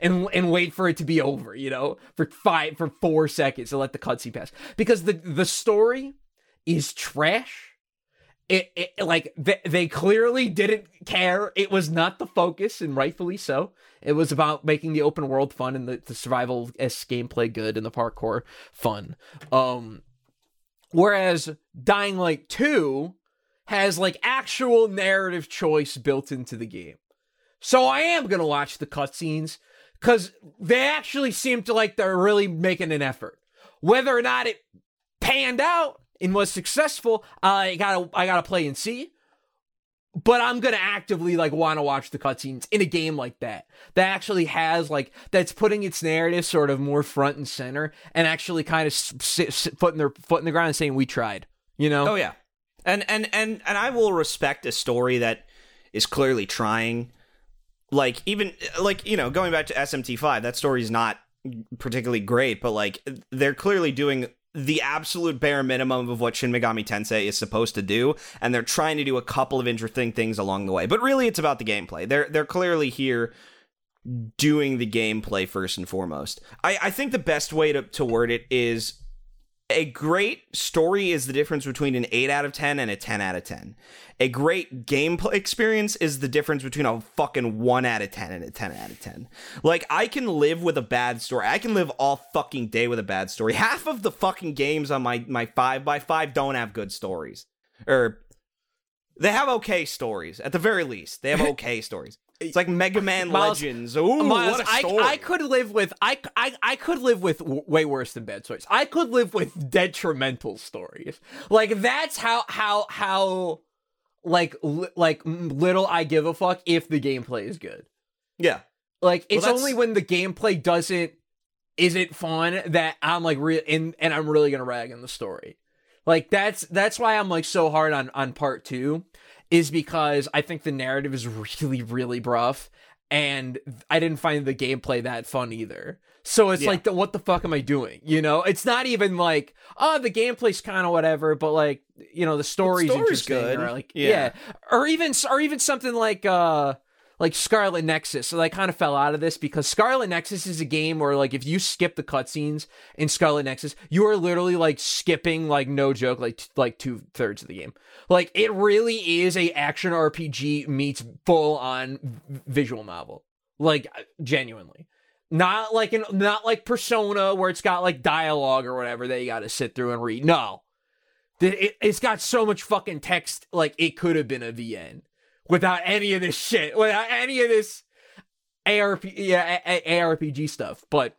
and and wait for it to be over. You know, for five for four seconds to let the cutscene pass because the the story is trash. It, it like they, they clearly didn't care. It was not the focus, and rightfully so. It was about making the open world fun and the, the survival s gameplay good and the parkour fun. Um, whereas Dying Light Two has like actual narrative choice built into the game. So I am gonna watch the cutscenes because they actually seem to like they're really making an effort. Whether or not it panned out and was successful, I gotta I gotta play and see. But I'm gonna actively like want to watch the cutscenes in a game like that that actually has like that's putting its narrative sort of more front and center and actually kind of s- s- s- foot in their foot in the ground and saying we tried. You know? Oh yeah. And and and and I will respect a story that is clearly trying like even like you know going back to SMT5 that story is not particularly great but like they're clearly doing the absolute bare minimum of what Shin Megami Tensei is supposed to do and they're trying to do a couple of interesting things along the way. But really it's about the gameplay. They're they're clearly here doing the gameplay first and foremost. I I think the best way to to word it is a great story is the difference between an 8 out of 10 and a 10 out of 10. A great gameplay experience is the difference between a fucking 1 out of 10 and a 10 out of 10. Like, I can live with a bad story. I can live all fucking day with a bad story. Half of the fucking games on my, my 5x5 don't have good stories. Or, they have okay stories, at the very least. They have okay stories. It's like Mega Man Miles- Legends. Ooh, Miles, what a I, story. I could live with I, I I could live with w- way worse than bad stories. I could live with detrimental stories. Like that's how how how like li- like little I give a fuck if the gameplay is good. yeah. Like it's that's- only when the gameplay doesn't isn't fun that I'm like real and and I'm really gonna rag on the story. Like that's that's why I'm like so hard on on part two, is because I think the narrative is really really rough, and I didn't find the gameplay that fun either. So it's Yeah. like, the, what the fuck am I doing? You know, it's not even like, oh, the gameplay's kind of whatever, but like, you know, the story's, story's interesting, good. or like, Yeah. yeah, or even or even something like uh like Scarlet Nexus. So I kind of fell out of this because Scarlet Nexus is a game where like if you skip the cutscenes in Scarlet Nexus, you are literally like skipping like no joke like t- like two thirds of the game. Like it really is a action RPG meets full on visual novel. Like uh, genuinely. Not like an not like Persona where it's got like dialogue or whatever that you got to sit through and read. No. It, it's got so much fucking text like it could have been a VN without any of this shit, without any of this ARP yeah a- a- ARPG stuff. But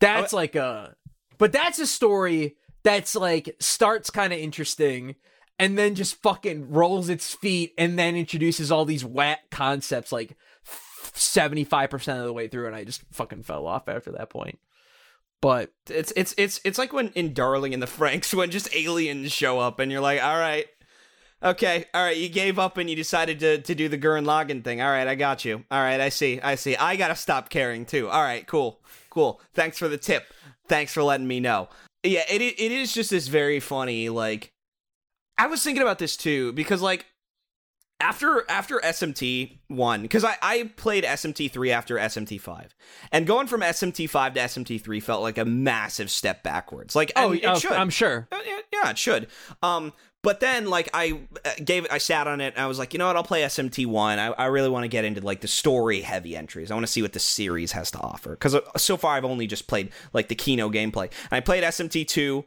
that's oh, like a but that's a story that's like starts kind of interesting and then just fucking rolls its feet and then introduces all these whack concepts like 75% of the way through and I just fucking fell off after that point. But it's it's it's it's like when in Darling in the Franxx when just aliens show up and you're like, all right, okay, all right, you gave up and you decided to to do the Gurren Lagann thing. All right, I got you. All right, I see, I see. I gotta stop caring too. All right, cool, cool. Thanks for the tip. Thanks for letting me know. Yeah, it it is just this very funny like. I was thinking about this too because like after after SMT one, because I, I played SMT three after SMT five, and going from SMT five to SMT three felt like a massive step backwards. Like, oh, it oh, should. I'm sure. Yeah, yeah, it should. Um, but then like I uh, gave it, I sat on it, and I was like, you know what? I'll play SMT one. I, I really want to get into like the story heavy entries. I want to see what the series has to offer because so far I've only just played like the Kino gameplay. And I played SMT two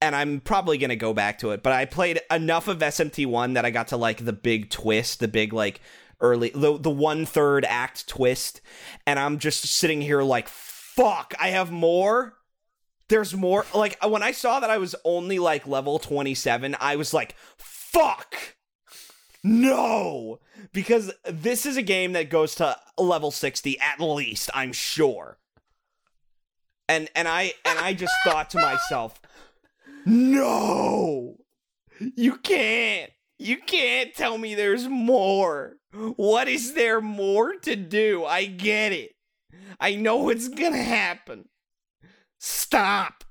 and I'm probably gonna go back to it. But I played enough of SMT one that I got to like the big twist, the big like early the the one third act twist, and I'm just sitting here like, fuck, I have more. There's more. Like when I saw that I was only like level 27, I was like, fuck. No, because this is a game that goes to level 60 at least, I'm sure. And and I and I just thought to myself, no! You can't! You can't tell me there's more! What is there more to do? I get it. I know what's gonna happen. Stop!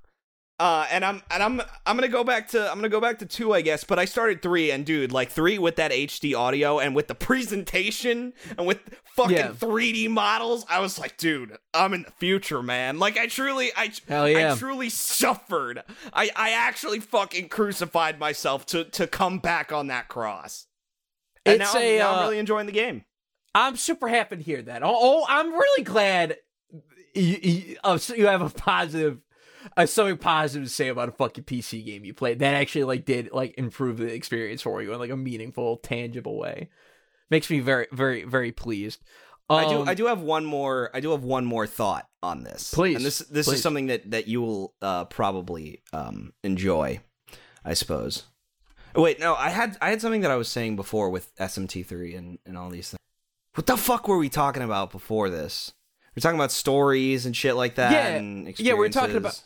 Uh, and I'm and I'm I'm gonna go back to I'm gonna go back to two, I guess. But I started three, and dude, like three with that HD audio and with the presentation and with fucking Yeah. 3D models, I was like, dude, I'm in the future, man. Like I truly, I Hell yeah. I truly suffered. I I actually fucking crucified myself to to come back on that cross. And It's now, I'm- a, now I'm uh, really enjoying the game. I'm super happy to hear that. Oh, oh I'm really glad you, you, oh, so you have a positive, uh, something positive to say about a fucking PC game you played that actually like did like improve the experience for you in like a meaningful, tangible way. Makes me very, very, very pleased. I do. Um, I do have one more. I do have one more thought on this. Please, And this this please. is something that that you will uh, probably um, enjoy, I suppose. Oh, Wait, no. I had I had something that I was saying before with SMT three and and all these things. What the fuck were we talking about before this? We're talking about stories and shit like that. Yeah, yeah, we're talking about.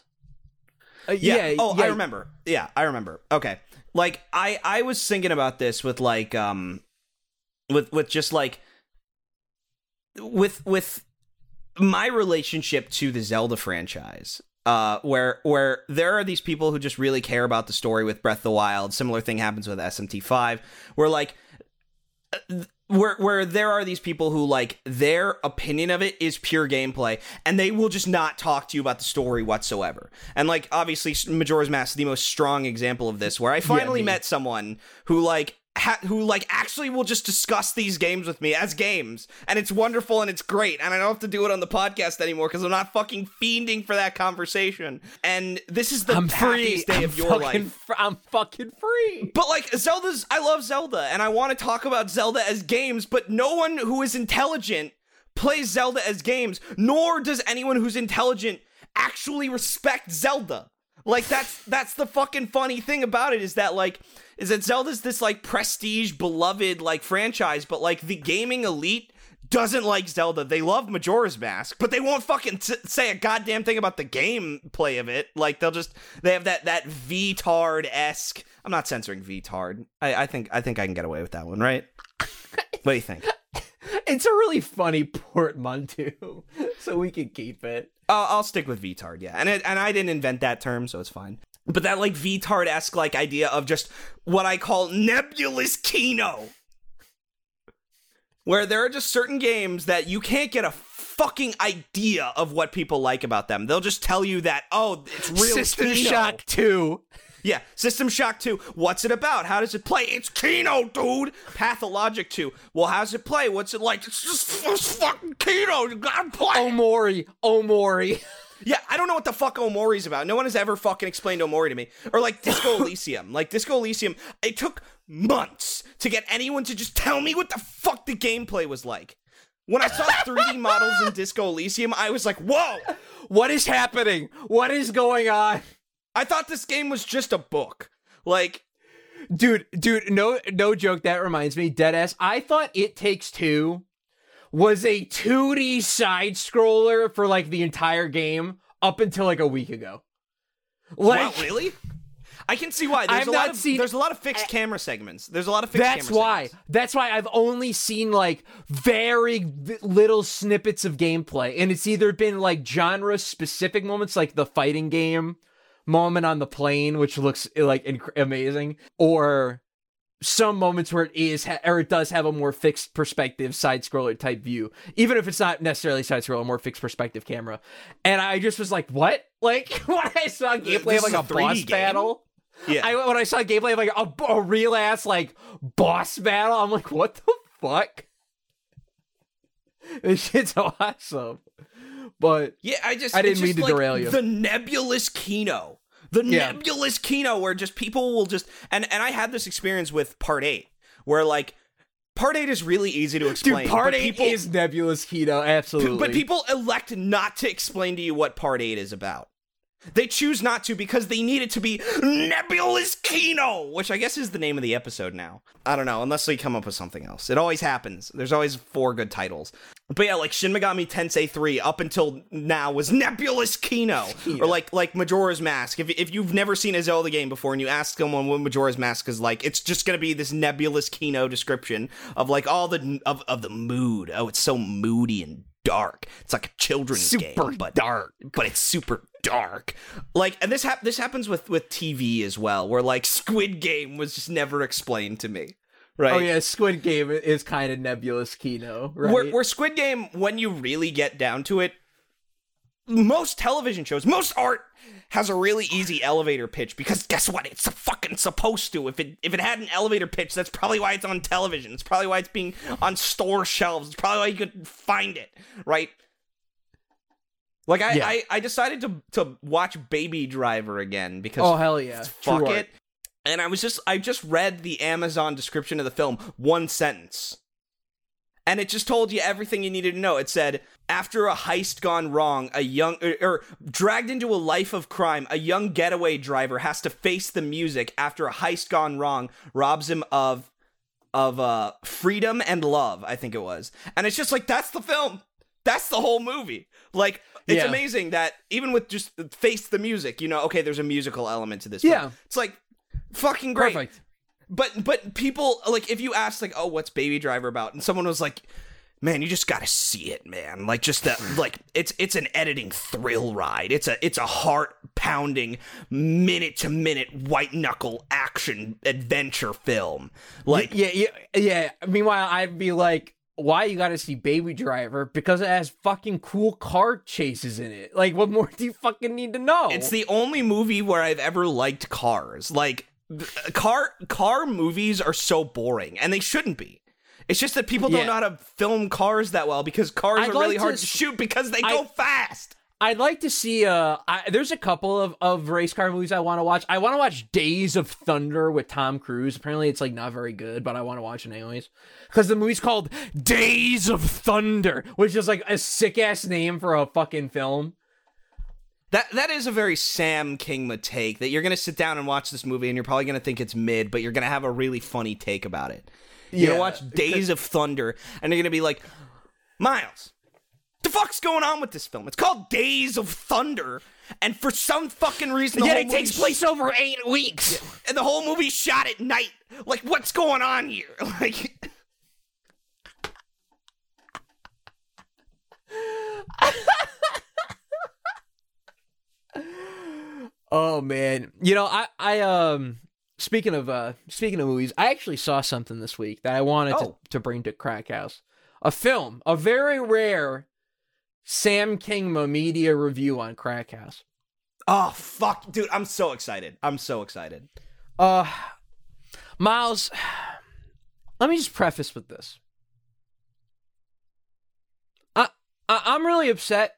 uh, Yeah. yeah. Oh, yeah. I remember. Yeah, I remember. Okay. Like I I was thinking about this with like um with with just like with with my relationship to the Zelda franchise. Uh, where where there are these people who just really care about the story with Breath of the Wild. Similar thing happens with SMT5, where like where where there are these people who like their opinion of it is pure gameplay and they will just not talk to you about the story whatsoever. And like obviously Majora's Mask is the most strong example of this where I finally me. met someone who like ha- who like actually will just discuss these games with me as games and it's wonderful and it's great and I don't have to do it on the podcast anymore cuz I'm not fucking fiending for that conversation. And this is the I'm free. happiest day I'm of your life. fr- I'm fucking free. But like Zelda's I love Zelda and I want to talk about Zelda as games, but no one who is intelligent plays Zelda as games, nor does anyone who's intelligent actually respect Zelda. Like that's that's the fucking funny thing about it is that like is that Zelda's this like prestige beloved like franchise, but like the gaming elite doesn't like Zelda. They love Majora's Mask, but they won't fucking t- say a goddamn thing about the gameplay of it. Like they'll just they have that that VTard esque. I'm not censoring VTard. I, I think I think I can get away with that one, right? what do you think? It's a really funny portmanteau, so we can keep it. I'll, I'll stick with VTard, yeah. And it, and I didn't invent that term, so it's fine. But that like VTard esque like idea of just what I call nebulous Kino, where there are just certain games that you can't get a fucking idea of what people like about them. They'll just tell you that oh, it's real System Kino. Shock 2. Yeah, System Shock 2. What's it about? How does it play? It's Kino, dude. Pathologic 2. Well, how's it play? What's it like? It's just it's fucking Kino. You gotta play. Omori. Omori. Yeah, I don't know what the fuck Omori's about. No one has ever fucking explained Omori to me. Or like Disco Elysium. Like Disco Elysium, it took months to get anyone to just tell me what the fuck the gameplay was like. When I saw 3D models in Disco Elysium, I was like, whoa! What is happening? What is going on? I thought this game was just a book. Like, dude, dude, no, no joke. That reminds me, deadass. I thought It Takes Two was a 2D side scroller for like the entire game up until like a week ago. Like, wow, really? I can see why. There's I've a lot of seen- there's a lot of fixed camera segments. There's a lot of fixed That's camera why. segments. That's why I've only seen like very little snippets of gameplay, and it's either been like genre specific moments, like the fighting game moment on the plane, which looks like inc- amazing, or some moments where it is or it does have a more fixed perspective side scroller type view, even if it's not necessarily side scroller, more fixed perspective camera. And I just was like, what? Like when I saw gameplay of like a, a boss game? battle. Yeah. I when I saw gameplay of like a, a real ass like boss battle, I'm like, what the fuck? This shit's awesome. But Yeah, I just I didn't mean to like derail you. The nebulous Kino. The Yeah. nebulous Kino where just people will just and and I had this experience with part 8 where like part 8 is really easy to explain. dude, part eight people, is Nebulous Kino, absolutely. but people elect not to explain to you what part 8 is about. They choose not to because they need it to be Nebulous Kino, which I guess is the name of the episode now. I don't know, unless they come up with something else. It always happens. There's always four good titles. But yeah, like Shin Megami Tensei 3 up until now was Nebulous Kino. Or like like Majora's Mask. If, if you've never seen a Zelda game before and you ask someone what Majora's Mask is like, it's just gonna be this Nebulous Kino description of like all the of, of the mood. Oh, it's so moody and dark. It's like a children's Super game, but dark. but it's super dark. Like, and this hap- this happens with with TV as well, where like Squid Game was just never explained to me. Oh, right. Oh yeah, Squid Game is kind of Nebulous Kino, right? Where, where Squid Game, when you really get down to it, most television shows, most art has a really easy elevator pitch because guess what? It's fucking supposed to. If it if it had an elevator pitch, that's probably why it's on television. It's probably why it's being on store shelves. It's probably why you could find it, right? Like I, Yeah. I, I decided to to watch Baby Driver again because oh hell yeah, fuck True art. And I was just I just read the Amazon description of the film, one sentence. And it just told you everything you needed to know. It said, after a heist gone wrong, a young or, or dragged into a life of crime, a young getaway driver has to face the music after a heist gone wrong robs him of of uh freedom and love, I think it was. And it's just like that's the film. That's the whole movie. Like it's Yeah. amazing that even with just uh, face the music, you know, okay, there's a musical element to this. film. Yeah. It's like fucking great. Perfect. But but people like if you ask like, oh, what's Baby Driver about, and someone was like, man, you just gotta see it, man. Like just that, like it's it's an editing thrill ride. It's a it's a heart pounding, minute to minute white knuckle action adventure film. Like yeah, yeah, yeah. Meanwhile, I'd be like, why you gotta see Baby Driver? Because it has fucking cool car chases in it. Like, what more do you fucking need to know? It's the only movie where I've ever liked cars. Like car car movies are so boring, and they shouldn't be. It's just that people Yeah. don't know how to film cars that well because cars I'd are really like hard to to shoot because they I- go fast. I'd like to see. Uh, I, there's a couple of, of race car movies I want to watch. I want to watch Days of Thunder with Tom Cruise. Apparently, it's like not very good, but I want to watch it anyways because the movie's called Days of Thunder, which is like a sick ass name for a fucking film. That that is a very Sam Kingma take. That you're gonna sit down and watch this movie and you're probably gonna think it's mid, but you're gonna have a really funny take about it. You're gonna watch Days of Thunder and you're gonna be like, Miles, the fuck's going on with this film? It's called Days of Thunder, and for some fucking reason, the whole it takes place over eight weeks. and the whole movie shot at night. Like, what's going on here? Like, Oh man, you know I I um speaking of uh speaking of movies, I actually saw something this week that I wanted Oh. to to bring to Crack House. A film, a very rare Sam Kingma media review on Crack House. oh fuck, dude, I'm so excited. I'm so excited. Uh Miles, let me just preface with this. I, I I'm really upset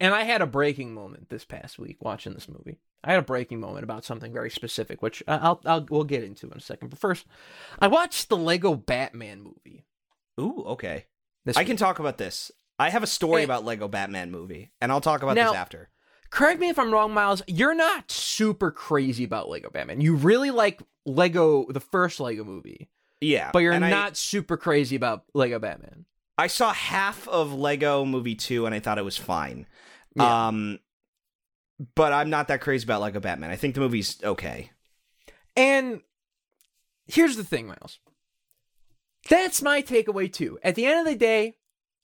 and I had a breaking moment this past week watching this movie. I had a breaking moment about something very specific, which I'll, I'll we'll get into in a second. But first, I watched the Lego Batman movie. Ooh, okay. I week. can talk about this. I have a story Hey. about Lego Batman movie, and I'll talk about Now- this after. correct me if I'm wrong, Miles. You're not super crazy about Lego Batman. You really like Lego, the first Lego movie, Yeah, but you're and I- not super crazy about Lego Batman. I saw half of Lego Movie 2 and I thought it was fine. Yeah. Um but I'm not that crazy about Lego Batman. I think the movie's okay. And here's the thing, Miles. That's my takeaway too. At the end of the day,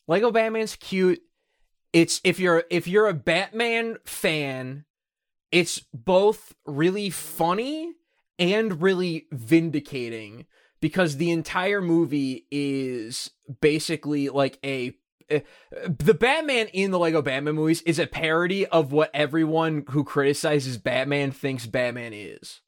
Lego Batman's cute. It's if you're if you're a Batman fan, it's both really funny and really vindicating because the entire movie is basically like a the Batman in the Lego Batman movies is a parody of what everyone who criticizes Batman thinks Batman is.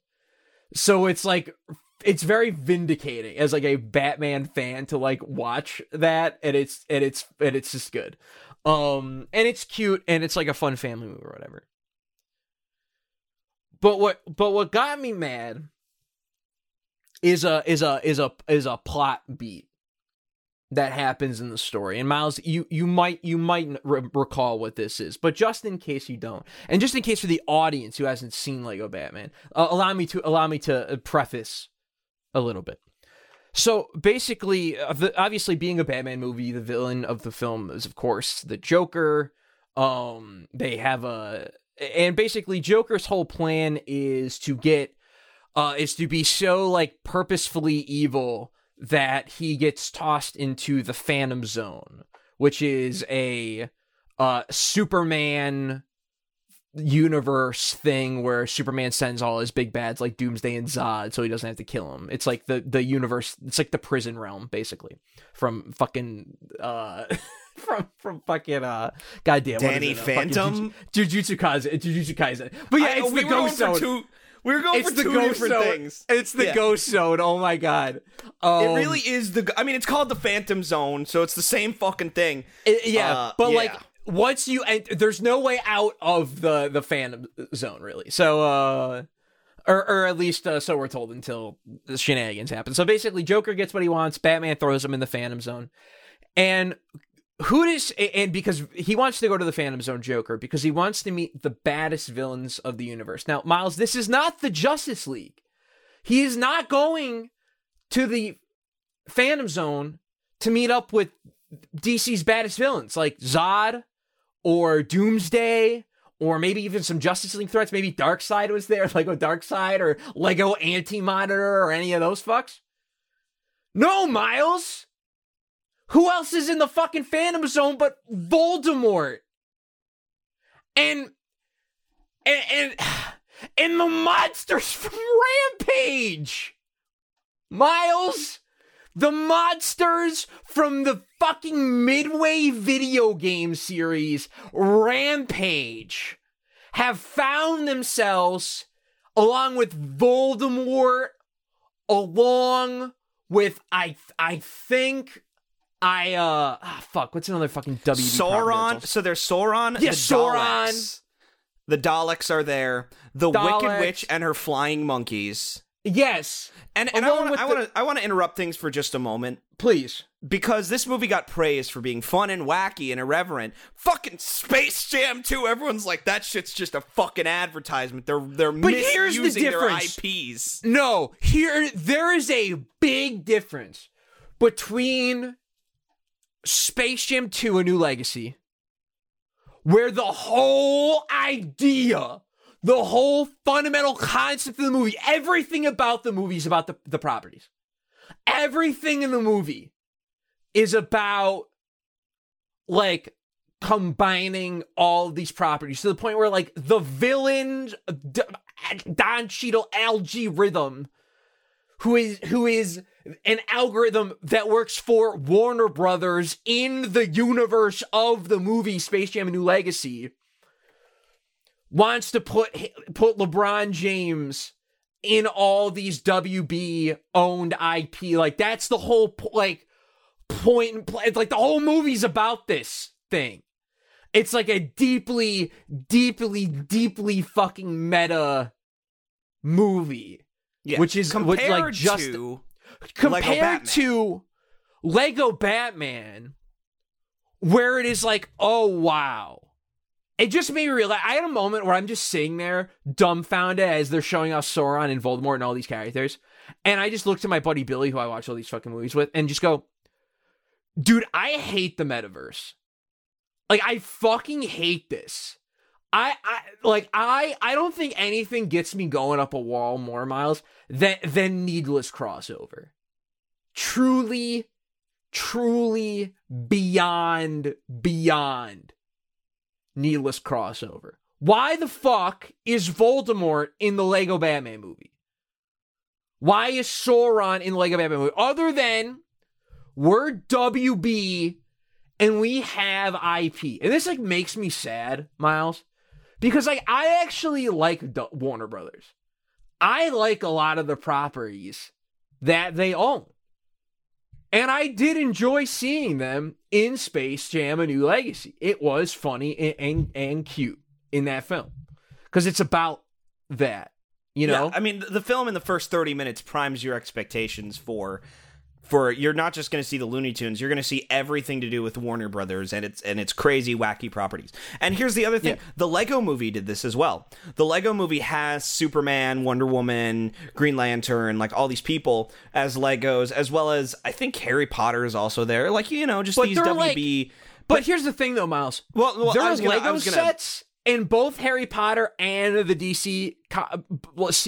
So it's like it's very vindicating as like a Batman fan to like watch that and it's and it's and it's just good. Um and it's cute and it's like a fun family movie or whatever. But what but what got me mad is a is a is a is a plot beat that happens in the story. And Miles, you you might you might re- recall what this is, but just in case you don't, and just in case for the audience who hasn't seen Lego Batman, uh, allow me to allow me to uh, preface a little bit. So basically, uh, obviously, being a Batman movie, the villain of the film is of course the Joker. Um, they have a and basically Joker's whole plan is to get uh is to be so like purposefully evil that he gets tossed into the Phantom Zone, which is a uh Superman universe thing where Superman sends all his big bads like Doomsday and Zod so he doesn't have to kill him. It's like the the universe it's like the prison realm basically from fucking uh from from fucking uh goddamn Danny? Uh, Phantom? Juju- Jujutsu Kaisen Jujutsu Kaisen. But yeah, I- it's we the ghost zone. two we were going It's for the two ghost different zone. things. It's the Yeah. ghost zone. Oh my god. Um, It really is the. I mean, it's called the Phantom Zone, so it's the same fucking thing. It- yeah, Uh, but yeah. like once you enter, there's no way out of the the phantom zone really. So uh or or at least uh, so we're told until the shenanigans happen. So basically Joker gets what he wants, Batman throws him in the phantom zone. And who does and because he wants to go to the phantom zone Joker because he wants to meet the baddest villains of the universe. Now, Miles, this is not the Justice League. He is not going to the Phantom Zone to meet up with DC's baddest villains like Zod or Doomsday or maybe even some Justice League threats. Maybe Darkseid was there, Lego Darkseid or Lego Anti Monitor or any of those fucks. No, Miles. Who else is in the fucking Phantom Zone but Voldemort? And and and, and the monsters from Rampage. Miles, the monsters from the fucking Midway video game series Rampage have found themselves along with Voldemort along with I I think I uh ah, fuck what's another fucking W? Sauron. So there's Sauron. Yeah, the Sauron. Daleks. The Daleks are there. The Daleks. Wicked Witch and her flying monkeys. Yes, And, and I want to I want to I want to interrupt things for just a moment please. because this movie got praised for being fun and wacky and irreverent. Fucking Space Jam 2, everyone's like that shit's just a fucking advertisement. They're they're But here's the difference. IPs. No, here there is a big difference between Space Jam 2 A New Legacy where the whole idea, the whole fundamental concept of the movie, everything about the movie is about the, the properties. Everything in the movie is about like combining all these properties to the point where like the villain Don Cheadle Al-G Rhythm who is who is an algorithm that works for Warner Brothers in the universe of the movie Space Jam: A New Legacy wants to put put LeBron James in all these WB owned IP like that's the whole po- like point and play like the whole movie's about this thing it's like a deeply deeply deeply fucking meta movie Yeah. Which is- which, compared like, just- to compared Batman. to Lego Batman, where it is like, oh wow, it just made me realize I had a moment where I'm just sitting there dumbfounded as they're showing off Sauron and Voldemort and all these characters. And I just looked at my buddy Billy, who I watch all these fucking movies with, and just go, dude, I hate the metaverse. Like, I fucking hate this. I, I like I I don't think anything gets me going up a wall more miles than than needless crossover. Truly, truly beyond beyond needless crossover. Why the fuck is Voldemort in the Lego Batman movie? Why is Sauron in the Lego Batman movie? Other than we're WB and we have IP. And this like makes me sad, Miles, because like I actually like Warner Brothers. I like a lot of the properties that they own. And I did enjoy seeing them in Space Jam A New Legacy. It was funny and and, and cute in that film. Cuz it's about that, you know? Yeah, I mean, the film in the first 30 minutes primes your expectations for for you're not just going to see the Looney Tunes, you're going to see everything to do with Warner Brothers and its and its crazy wacky properties. And here's the other thing, Yeah. the Lego movie did this as well. The Lego movie has Superman, Wonder Woman, Green Lantern, like all these people as Legos as well as I think Harry Potter is also there. Like, you know, just But these WB But, here's the thing, though, Miles. Well, well, there are was gonna- Lego was gonna- sets in both Harry Potter and the DC co-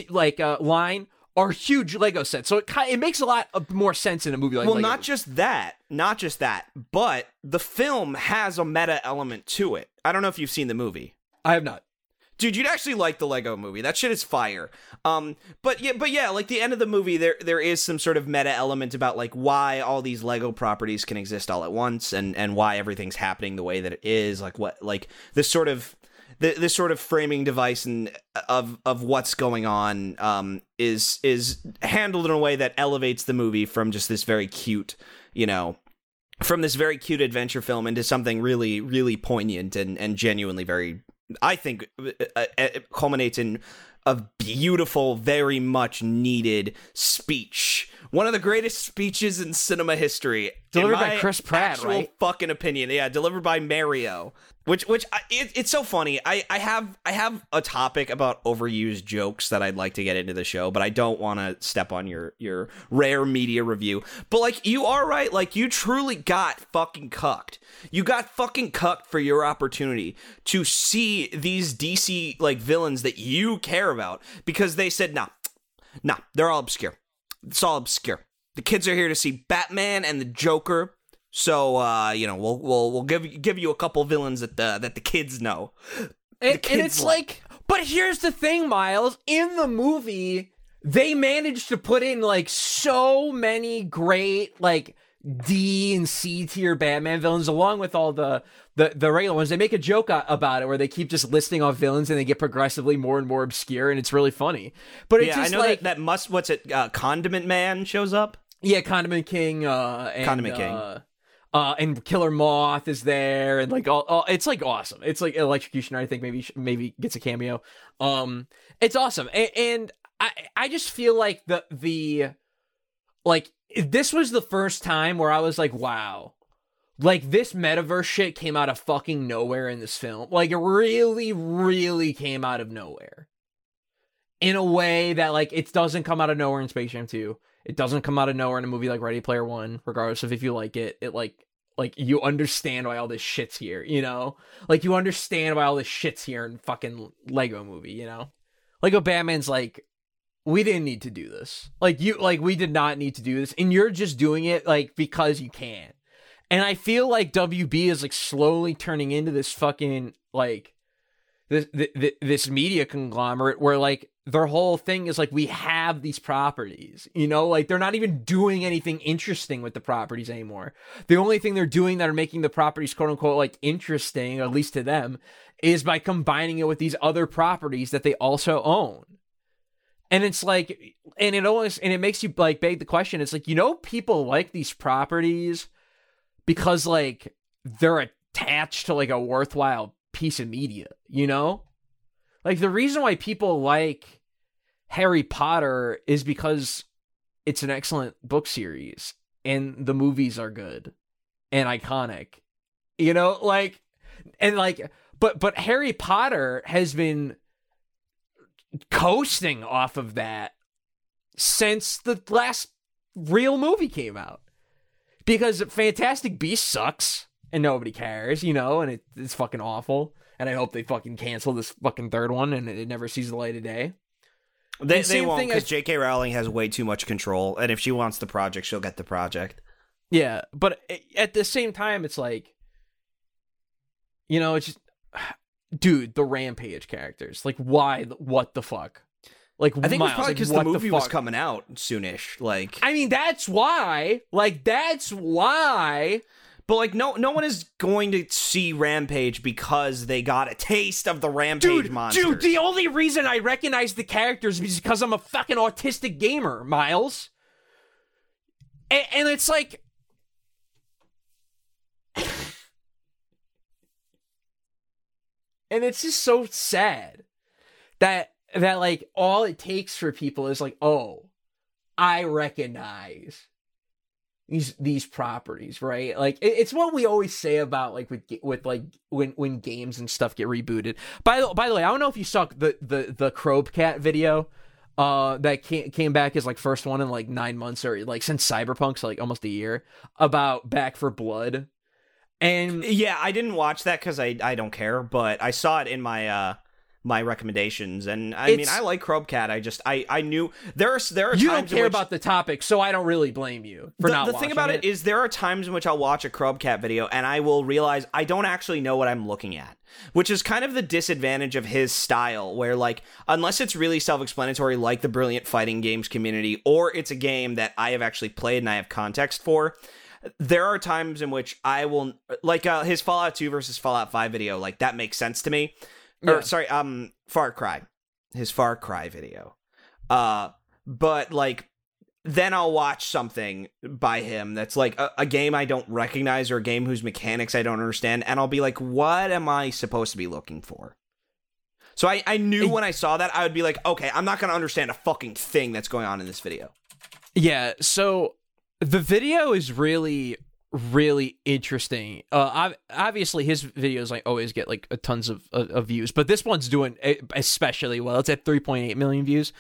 like uh, line are huge Lego sets. So it ki- it makes a lot of more sense in a movie like well, Lego. not just that, not just that, but the film has a meta element to it. I don't know if you've seen the movie. I have not. Dude, you'd actually like the Lego movie. That shit is fire. Um, but yeah, but yeah, like the end of the movie, there there is some sort of meta element about like why all these Lego properties can exist all at once, and and why everything's happening the way that it is. Like what, like this sort of th- this sort of framing device and of of what's going on um is is handled in a way that elevates the movie from just this very cute, you know, from this very cute adventure film into something really really poignant and and genuinely very I think uh, uh, it culminates in a beautiful, very much needed speech. One of the greatest speeches in cinema history, Delivered by Chris Pratt, actual right? Fucking opinion, yeah, delivered by Mario. Which, which I, it, it's so funny. I, I have, I have a topic about overused jokes that I'd like to get into the show, but I don't want to step on your your rare media review. But like, you are right. Like, you truly got fucking cucked. You got fucking cucked for your opportunity to see these DC like villains that you care about because they said, nah, nah, they're all obscure. It's all obscure. The kids are here to see Batman and the Joker. So uh, you know, we'll we'll we'll give you give you a couple villains that the that the kids know. And, and kids it's like. like, but here's the thing, Miles. In the movie, they managed to put in like so many great like D and C tier Batman villains, along with all the the the regular ones. They make a joke about it where they keep just listing off villains and they get progressively more and more obscure, and it's really funny. But it's Yeah, I know like that that must what's it uh, Condiment Man shows up. yeah, Condiment King, uh, and, Condiment King. uh, uh, and Killer Moth is there, and like all, all it's like awesome. It's like Electrocutioner. I think maybe maybe gets a cameo. Um, it's awesome, and, and I I just feel like the the like this was the first time where I was like, wow, like this metaverse shit came out of fucking nowhere in this film. Like it really, really came out of nowhere. In a way that like it doesn't come out of nowhere in Space Jam 2. It doesn't come out of nowhere in a movie like Ready Player One, regardless of if you like it. It like like you understand why all this shit's here, you know? Like you understand why all this shit's here in fucking Lego movie, you know? Lego Batman's like, we didn't need to do this. Like you like we did not need to do this. And you're just doing it like because you can. And I feel like WB is like slowly turning into this fucking like this this, this media conglomerate where like their whole thing is like we have these properties you know? Like they're not even doing anything interesting with the properties anymore. The only thing they're doing that are making the properties quote unquote like interesting at least to them is by combining it with these other properties that they also own. And it's like and it always and it makes you like beg the question. It's like you know people like these properties because like they're attached to like a worthwhile piece of media you know like the reason why people like Harry Potter is because it's an excellent book series and the movies are good and iconic. You know, like and like but but Harry Potter has been coasting off of that since the last real movie came out. Because Fantastic Beast sucks and nobody cares, you know, and it, it's fucking awful. And I hope they fucking cancel this fucking third one and it never sees the light of day. They, And they won't because J.K. Rowling has way too much control, and if she wants the project, she'll get the project. Yeah, but at the same time, it's like, you know, it's just, dude, the Rampage characters. Like, why? What the fuck? Like, I think Miles, it's probably because what the movie was coming out soonish. Like, I mean, that's why. Like, that's why. but like, no, no one is going to see Rampage because they got a taste of the Rampage Dude, monsters. dude, the only reason I recognize the characters is because I'm a fucking autistic gamer, Miles. And, and it's like. and it's just so sad that that like all it takes for people is like, oh, I recognize these these properties, right? Like it, it's what we always say about like with with like when when games and stuff get rebooted. By the by the way, I don't know if you saw the the the Crowbcat video uh that came came back as like first one in like 9 months or like since Cyberpunk's so like almost a year about Back 4 Blood. And Yeah, I didn't watch that because I I don't care, but I saw it in my uh my recommendations, and I mean I like Crowbcat. I just I I knew there are there are you don't care which- about the topic, so I don't really blame you for the, not the thing about it. it is there are times in which I'll watch a Crowbcat video and I will realize I don't actually know what I'm looking at, which is kind of the disadvantage of his style, where like unless it's really self-explanatory, like the brilliant fighting games community, or it's a game that I have actually played and I have context for. There are times in which I will like uh, his Fallout 2 versus Fallout 5 video, like that makes sense to me. Yeah. Or sorry, um Far Cry. His Far Cry video. Uh but like then I'll watch something by him that's like a, a game I don't recognize or a game whose mechanics I don't understand, and I'll be like, what am I supposed to be looking for? So I, I knew when I saw that, I would be like, okay, I'm not going to understand a fucking thing that's going on in this video. Yeah, so the video is really really interesting. Uh ob- obviously his videos like always get like a tons of, of, of views, but this one's doing especially well. It's at 3.8 million views.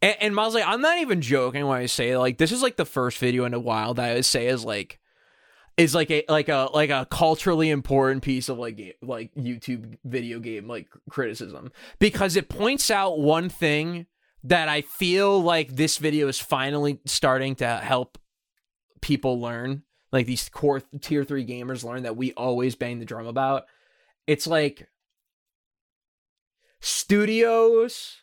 And, and Miles like I'm not even joking when I say like this is like the first video in a while that I would say is like is like a like a like a culturally important piece of like ga- like YouTube video game like criticism because it points out one thing that I feel like this video is finally starting to help people learn, like these core tier three gamers learn that we always bang the drum about. It's like studios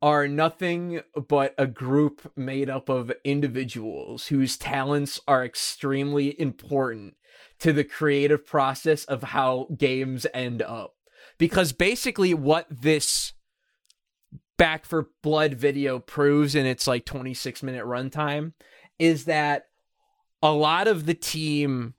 are nothing but a group made up of individuals whose talents are extremely important to the creative process of how games end up. Because basically, what this Back 4 Blood video proves in its like 26 minute runtime is that a lot of the team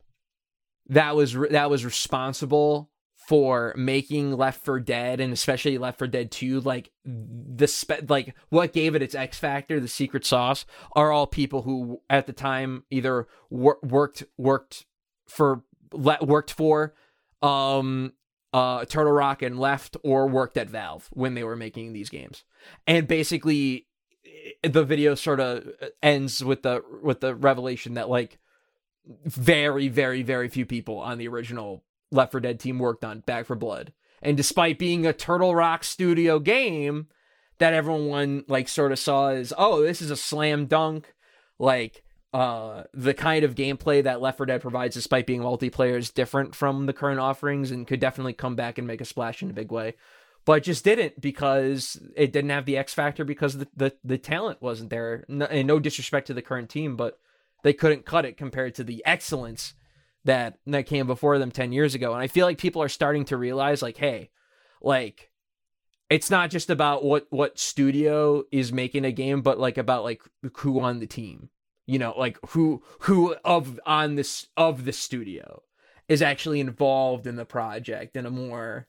that was re- that was responsible for making Left 4 Dead and especially Left 4 Dead 2 like the spe- like what gave it its X factor the secret sauce are all people who at the time either wor- worked worked for le- worked for um uh Turtle Rock and left or worked at Valve when they were making these games. And basically the video sort of ends with the with the revelation that like very very very few people on the original Left 4 Dead team worked on Back 4 Blood. And despite being a Turtle Rock studio game that everyone like sort of saw as oh this is a slam dunk like uh the kind of gameplay that Left 4 Dead provides despite being multiplayer is different from the current offerings and could definitely come back and make a splash in a big way but just didn't because it didn't have the X factor because the the, the talent wasn't there. No, and no disrespect to the current team, but they couldn't cut it compared to the excellence that that came before them 10 years ago. And I feel like people are starting to realize like, hey, like it's not just about what what studio is making a game, but like about like who on the team. You know, like who who of on this of the studio is actually involved in the project in a more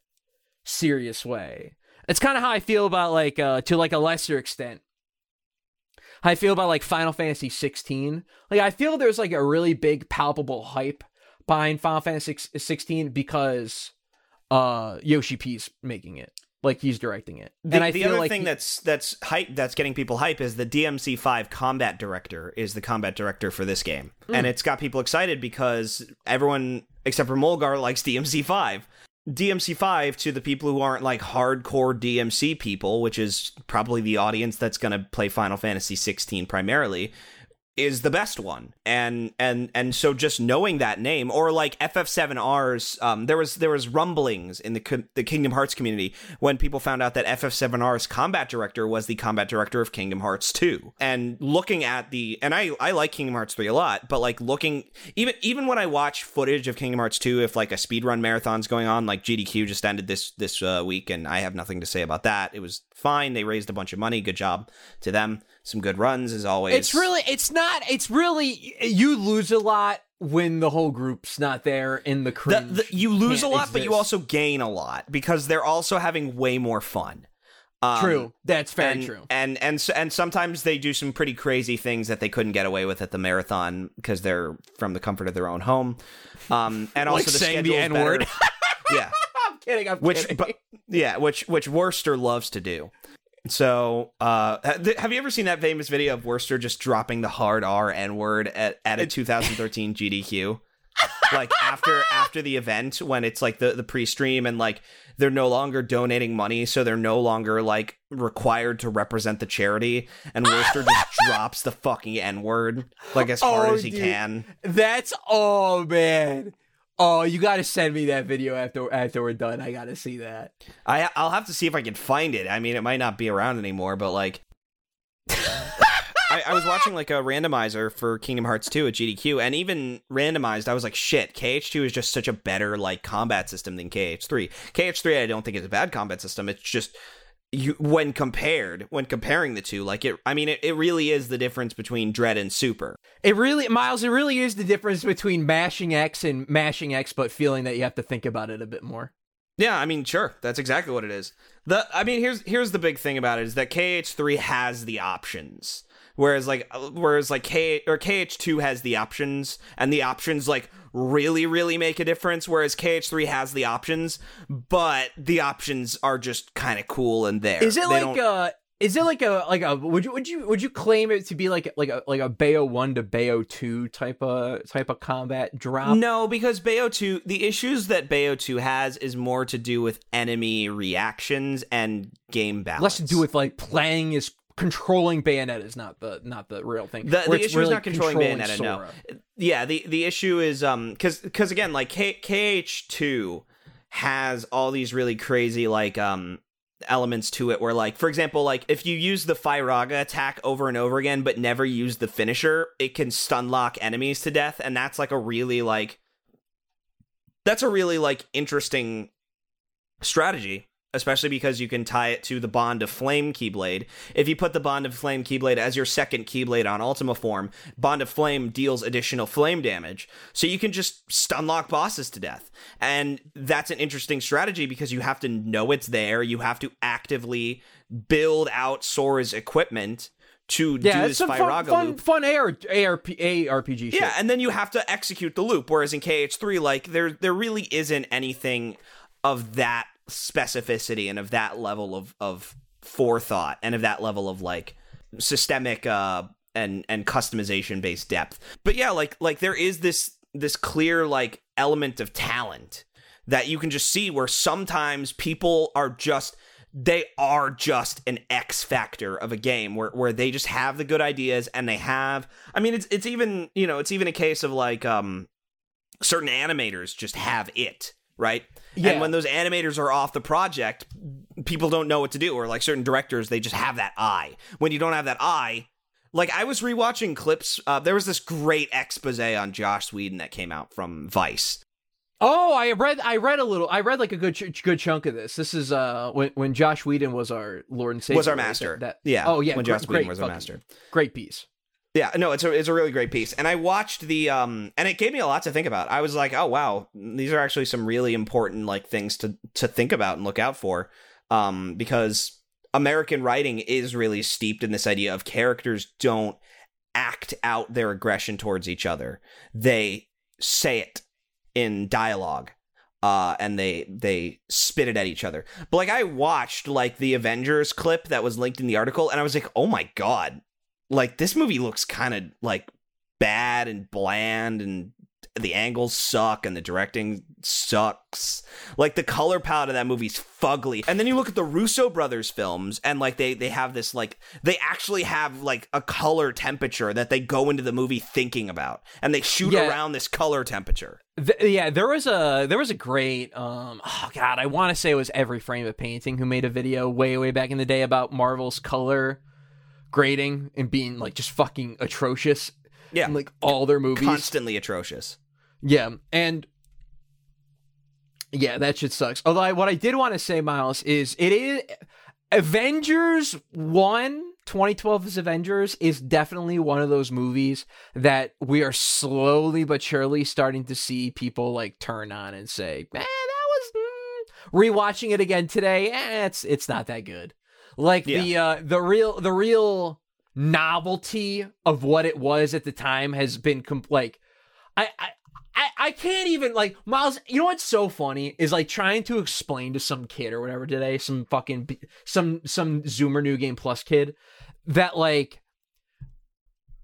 serious way. It's kind of how I feel about like uh to like a lesser extent. How I feel about like Final Fantasy 16. Like I feel there's like a really big palpable hype behind Final Fantasy 16 because uh Yoshi P's making it. Like he's directing it. The, and I the feel other like thing he- that's that's hype that's getting people hype is the DMC5 combat director is the combat director for this game, Hmm. and it's got people excited because everyone except for Mulgar likes DMC5. DMC5 to the people who aren't like hardcore DMC people, which is probably the audience that's going to play Final Fantasy 16 primarily, is the best one. And and and so just knowing that name or like FF7R's um there was there was rumblings in the the Kingdom Hearts community when people found out that FF7R's combat director was the combat director of Kingdom Hearts 2. And looking at the and I I like Kingdom Hearts 3 a lot, but like looking even even when I watch footage of Kingdom Hearts 2 if like a speedrun marathon's going on like GDQ just ended this this uh, week and I have nothing to say about that. It was fine. They raised a bunch of money. Good job to them. Some good runs as always. it's really it's not it's really you lose a lot when the whole group's not there in the the- you lose a lot, but you also gain a lot because they're also having way more fun. Um, True. That's very and, true. And and s- and sometimes they do some pretty crazy things that they couldn't get away with at the marathon because they're from the comfort of their own home. Um, and also Like the saying the N-word. yeah, I'm kidding. I'm which kidding. but, yeah, which which Worcester loves to do. So, uh, have you ever seen that famous video of Worcester just dropping the hard R N word at, at a 2013 GDQ? like after after the event when it's like the the pre-stream and like they're no longer donating money so they're no longer like required to represent the charity and Worcester just drops the fucking n-word like as hard Oh, as he dude. can That's oh man. Oh, you got to send me that video after after we're done. I got to see that. I I'll have to see if I can find it. I mean, it might not be around anymore, but like, I, I was watching like a randomizer for Kingdom Hearts 2 at GDQ, and even randomized, I was like, shit, KH2 is just such a better like combat system than KH3. KH3, I don't think is a bad combat system. It's just you when compared when comparing the two like it i mean it, it really is the difference between dread and super It really, Miles. It really is the difference between mashing X and mashing X, but feeling that you have to think about it a bit more. Yeah, I mean, sure, that's exactly what it is. The I mean, here's here's the big thing about it is that KH3 has the options, whereas like uh, whereas like K or KH2 has the options, and the options like really really make a difference. Whereas KH3 has the options, but the options are just kind of cool and there. Is it They like a? Is it like a like a? Would you would you would you claim it to be like like a like a Bayo one to Bayo two type of type of combat drop? No, because Bayo 2, the issues that Bayo 2 has is more to do with enemy reactions and game balance. less to do with like playing is controlling Bayonetta is not the not the real thing. The, the issue really is not controlling, Bayonetta. No, yeah. The the issue is um because because again like K- KH two has all these really crazy like um elements to it where like for example like if you use the Firaga attack over and over again but never use the finisher it can stun lock enemies to death and that's like a really like that's a really like interesting strategy especially because you can tie it to the bond of flame keyblade if you put the bond of flame keyblade as your second keyblade on ultima form bond of flame deals additional flame damage so you can just stun lock bosses to death and that's an interesting strategy because you have to know it's there you have to actively build out sora's equipment to Yeah, do this some Firaga fun, fun, loop fun AR, ARP, ARPG shit. yeah, and then you have to execute the loop. Whereas in KH3, like there there really isn't anything of that specificity and of that level of of forethought and of that level of like systemic uh and and customization based depth. But yeah, like like there is this this clear like element of talent that you can just see where sometimes people are just they are just an X factor of a game where, where they just have the good ideas and they have I mean it's it's even you know it's even a case of like um certain animators just have it right Yeah. and when those animators are off the project people don't know what to do or like certain directors they just have that eye when you don't have that eye like I was rewatching clips uh, there was this great expose on Joss Whedon that came out from Vice Oh, I read. I read a little. I read like a good ch- good chunk of this. This is uh when when Joss Whedon was our Lord and Savior. was our master That, yeah Oh yeah. when gr- Joss Whedon was our master Great piece. Yeah, no, it's a it's a really great piece, and I watched the um, and it gave me a lot to think about. I was like, oh wow, these are actually some really important like things to to think about and look out for, um, because American writing is really steeped in this idea of characters don't act out their aggression towards each other; they say it in dialogue. uh, and they they spit it at each other. But like I watched like the Avengers clip that was linked in the article, and I was like, oh my god, like this movie looks kind of like bad and bland and the angles suck and the directing sucks. Like the color palette of that movie's fugly. And then you look at the Russo brothers films and like they they have this like they actually have like a color temperature that they go into the movie thinking about and they shoot Yeah. around this color temperature. Th- yeah, there was a there was a great um oh god, I want to say it was every frame of painting who made a video way way back in the day about Marvel's color grading and being like just fucking atrocious Yeah. in like all their movies. Constantly atrocious. Yeah, and yeah, that shit sucks. Although I, what I did want to say, Miles, is it is Avengers 1, 2012's Avengers is definitely one of those movies that we are slowly but surely starting to see people like turn on and say, "Man, that was mm. rewatching it again today. Eh, it's it's not that good." Like the uh the real the real novelty of what it was at the time has been com- like I, I I, I can't even like Miles. You know what's so funny is like trying to explain to some kid or whatever today, some fucking some some Zoomer New Game Plus kid, that like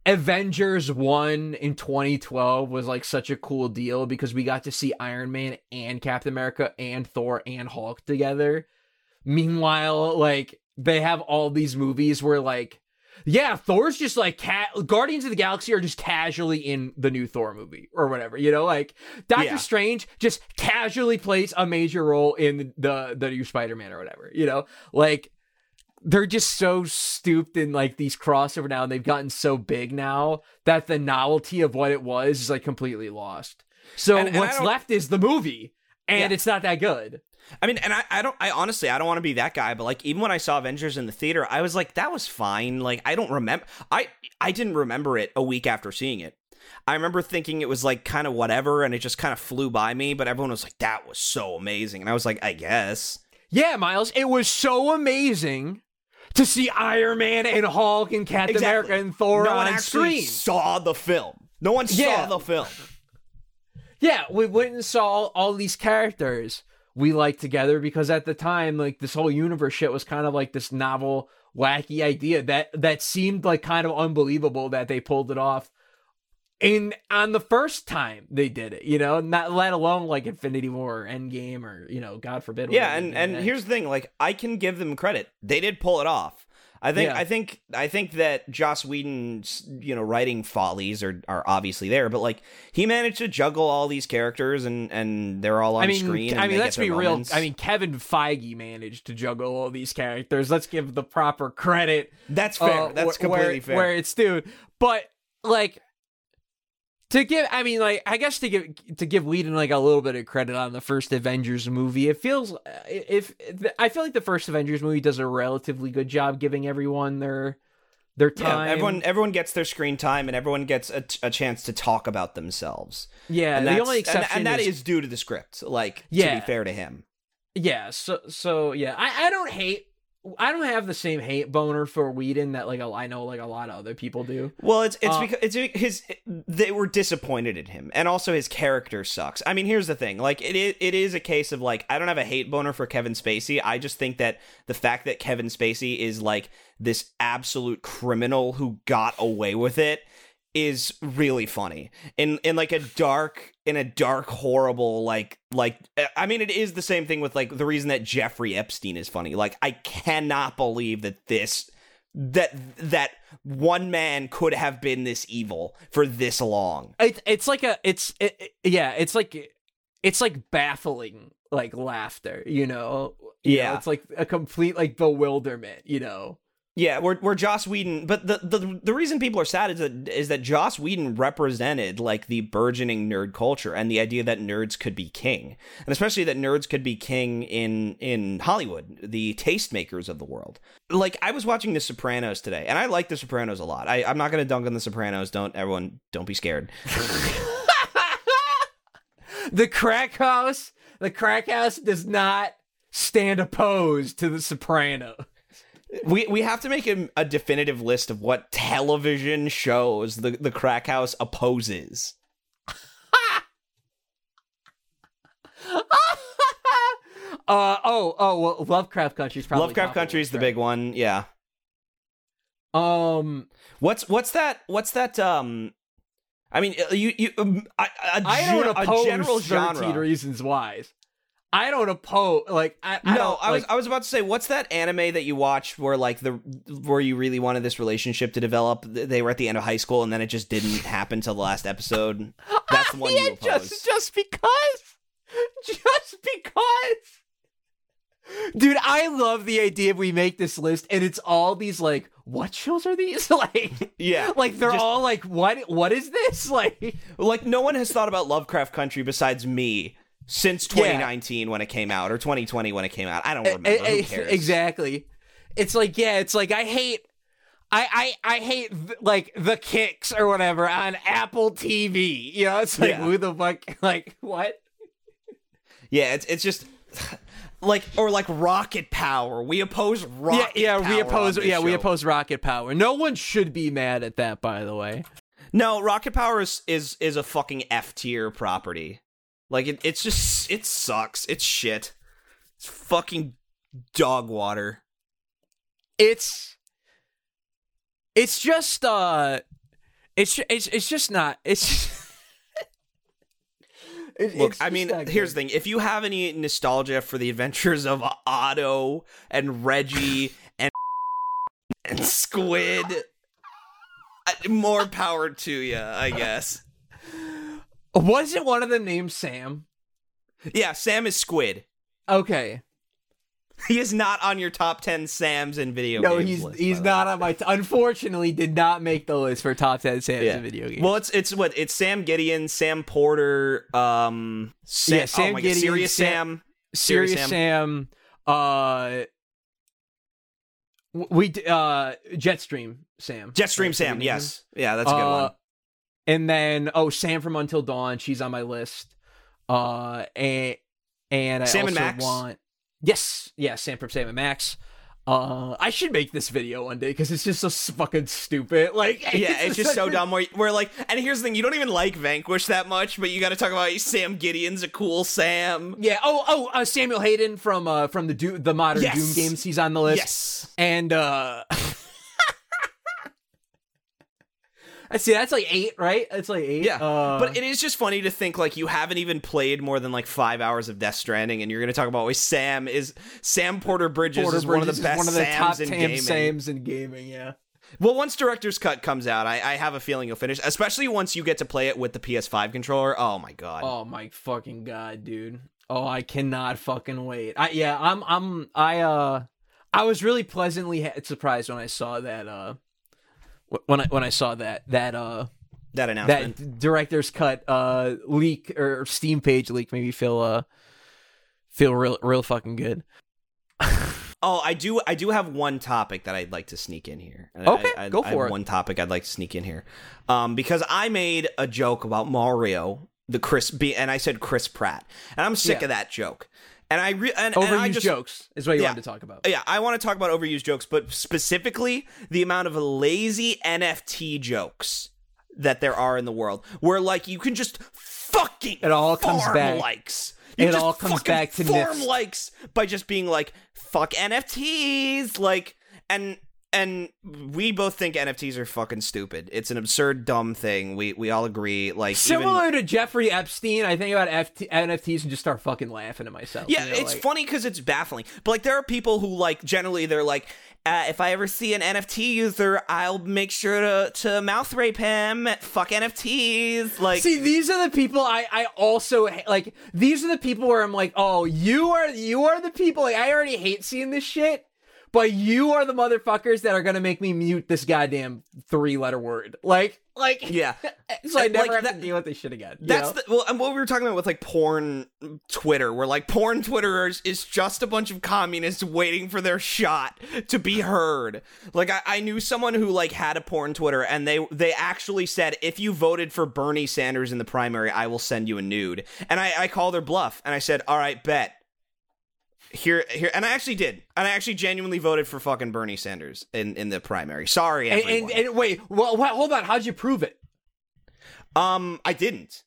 Avengers one in 2012 was like such a cool deal because we got to see Iron Man and Captain America and Thor and Hulk together. Meanwhile, like they have all these movies where like yeah, Thor's just like cat. Guardians of the Galaxy are just casually in the new Thor movie or whatever. You know, like Doctor Yeah. Strange just casually plays a major role in the the new Spider Man or whatever. You know, like they're just so stooped in like these crossover now, and they've gotten so big now that the novelty of what it was is like completely lost. So And- and what's left is the movie, and Yeah. it's not that good. I mean, and I, I don't, I honestly, I don't want to be that guy, but like, even when I saw Avengers in the theater, I was like, that was fine. Like, I don't remember, I, I didn't remember it a week after seeing it. I remember thinking it was like kind of whatever, and it just kind of flew by me. But everyone was like, that was so amazing, and I was like, I guess. Yeah, Miles, it was so amazing to see Iron Man and Hulk and Captain Exactly. America and Thor no one on actually screen. saw the film. No one Yeah. saw the film. Yeah, we went and saw all these characters we liked together because at the time, like this whole universe shit was kind of like this novel, wacky idea that that seemed like kind of unbelievable that they pulled it off. In on the first time they did it, you know, not let alone like Infinity War or Endgame or you know, God forbid. Yeah, and and here's the thing: like, I can give them credit; they did pull it off. I think, Yeah. I think, I think that Joss Whedon's, you know, writing follies are are obviously there, but like he managed to juggle all these characters, and and they're all on I mean, screen. and I mean, let's be real. moments. I mean, Kevin Feige managed to juggle all these characters. Let's give the proper credit. that's fair. uh, that's wh- completely where, fair. Where it's due, but like to give, I mean, like I guess to give to give Whedon like a little bit of credit on the first Avengers movie. It feels uh, if I feel like the first Avengers movie does a relatively good job giving everyone their their yeah, time. everyone everyone gets their screen time, and everyone gets a, a chance to talk about themselves. yeah. and The only exception and, that is is due to the script. Like, to Yeah. be fair to him. Yeah, so so yeah, I, I don't hate I don't have the same hate boner for Whedon that like a, I know like a lot of other people do. Well, it's it's Uh, because it's his they were disappointed in him, and also his character sucks. I mean, here's the thing: like it is, it is a case of like I don't have a hate boner for Kevin Spacey. I just think that the fact that Kevin Spacey is like this absolute criminal who got away with it is really funny in in like a dark in a dark horrible like like uh, i mean it is the same thing with like the reason that jeffrey epstein is funny like i cannot believe that this that that one man could have been this evil for this long It, it's like a it's it, it- yeah, it's like it's like baffling like laughter, you know. You know, Yeah. it's like a complete like bewilderment, you know. Yeah we're, we're joss whedon but the, the the reason people are sad is that is that joss whedon represented like the burgeoning nerd culture and the idea that nerds could be king and especially that nerds could be king in in hollywood the tastemakers of the world. Like i was watching the sopranos today and i like the sopranos a lot. I, i'm not to dunk on the sopranos don't everyone don't be scared. The crack house, the crack house does not stand opposed to the Soprano. We we have to make a, a definitive list of what television shows the the crack house opposes Uh oh oh well, Lovecraft Country's probably Lovecraft top of Country is the big one. Yeah. Um, What's what's that? What's that? Um, I mean, uh, you you um, a, a, I don't a oppose general 13 genre. Reasons Why. I don't oppose like I, I no, I was like, I was about to say, what's that anime that you watched where like the where you really wanted this relationship to develop? They were at the end of high school and then it just didn't happen till the last episode. That's the one yeah, you oppose. just just because, just because. Dude, I love the idea we make this list and it's all these like what shows are these like yeah, like they're Just- all like what what is this like like no one has thought about Lovecraft Country besides me since 2019 when it came out or 2020 when it came out. I don't remember. Eh, Who eh, cares? Exactly. It's like yeah, it's like I hate I I I hate th- like the kicks or whatever on Apple TV. You know, it's like Yeah. who the fuck like what? Yeah, it's it's just like or like rocket power. We oppose rocket yeah, yeah, we oppose yeah, we oppose rocket power. No one should be mad at that by the way. No, rocket power is is, is a fucking F tier property. Like it, it's just it sucks. It's shit. It's fucking dog water. It's it's just uh it's it's it's just not it's It- Look, I mean, here's the thing. If you have any nostalgia for the adventures of Otto and Reggie and and Squid, more power to you, I guess. Wasn't one of them named Sam? Yeah, Sam is Squid. Okay. He is not on your top 10 Sams in video No, games he's list, he's not way. on my. T- unfortunately, did not make the list for top ten Sam's Yeah. in video games. Well, it's it's what it's Sam Gideon, Sam Porter, um, Sam, Yeah, Sam oh Gideon, Serious Sam-. Serious Sam. Sam. uh, we uh, Jetstream Sam, Jetstream Sam, yes, yeah, that's a good Uh, one. And then oh, Sam from Until Dawn, she's on my list. Uh, and and I Sam and also Max? want yes, yeah, Sam from Sam and Max. Uh, I should make this video one day because it's just so fucking stupid. Like, Yeah, it's just so dumb. Where, where like, and here's the thing: you don't even like Vanquish that much, but you got to talk about Sam Gideon's a cool Sam. Yeah. Oh, oh, uh, Samuel Hayden from uh from the Do- the modern Yes. Doom games. He's on the list. Yes, And uh I see. That's like eight, right? That's like eight. yeah. Uh, but it is just funny to think like you haven't even played more than like five hours of Death Stranding, and you're going to talk about why Sam is Sam Porter Bridges Porter is one of the best one of the Sams top in gaming. Sams in gaming. Yeah. Well, once Director's Cut comes out, I, I have a feeling you'll finish, especially once you get to play it with the PS5 controller. Oh my god. Oh my fucking god, dude. Oh, I cannot fucking wait. I yeah, I'm I'm I uh I was really pleasantly surprised when I saw that uh when I when I saw that that uh that announcement. that director's cut uh leak or Steam page leak made me feel uh feel real real fucking good. Oh, I do. I do have one topic that I'd like to sneak in here. And I- Okay, I, go I for have it. One topic I'd like to sneak in here, um, because I made a joke about Mario, the Chris B, and I said Chris Pratt, and I'm sick Yeah. of that joke. And I re- and, and Overused I just, jokes is what you Yeah. wanted to talk about. Yeah, I want to talk about overused jokes, but specifically the amount of lazy NFT jokes that there are in the world, where like you can just fucking It all comes back- likes. You it all comes back to farm NIFT. likes by just being like fuck NFTs, like and and we both think NFTs are fucking stupid. It's an absurd, dumb thing. We we all agree. Like even- Similar to Jeffrey Epstein, I think about FT- NFTs and just start fucking laughing at myself. Yeah, you know, it's like- funny because it's baffling. But like, there are people who like generally they're like, uh, if I ever see an NFT user, I'll make sure to to mouth rape him. Fuck NFTs. Like, See, these are the people I I also like. These are the people where I'm like, oh, you are you are the people. Like, I already hate seeing this shit, but you are the motherfuckers that are gonna make me mute this goddamn three letter word. Like, like, yeah, so I Like, never have that- to deal with this shit again. that's know? the, well, and what we were talking about with like porn Twitter, where like porn Twitterers is just a bunch of communists waiting for their shot to be heard. Like, I, I knew someone who like had a porn Twitter, and they they actually said, if you voted for Bernie Sanders in the primary, I will send you a nude. And I, I called their bluff, and I said, all right, bet. Here, here, and I actually did, and I actually genuinely voted for fucking Bernie Sanders in in the primary. Sorry, and, everyone. and, and wait, well, hold on. How'd you prove it? um, I didn't.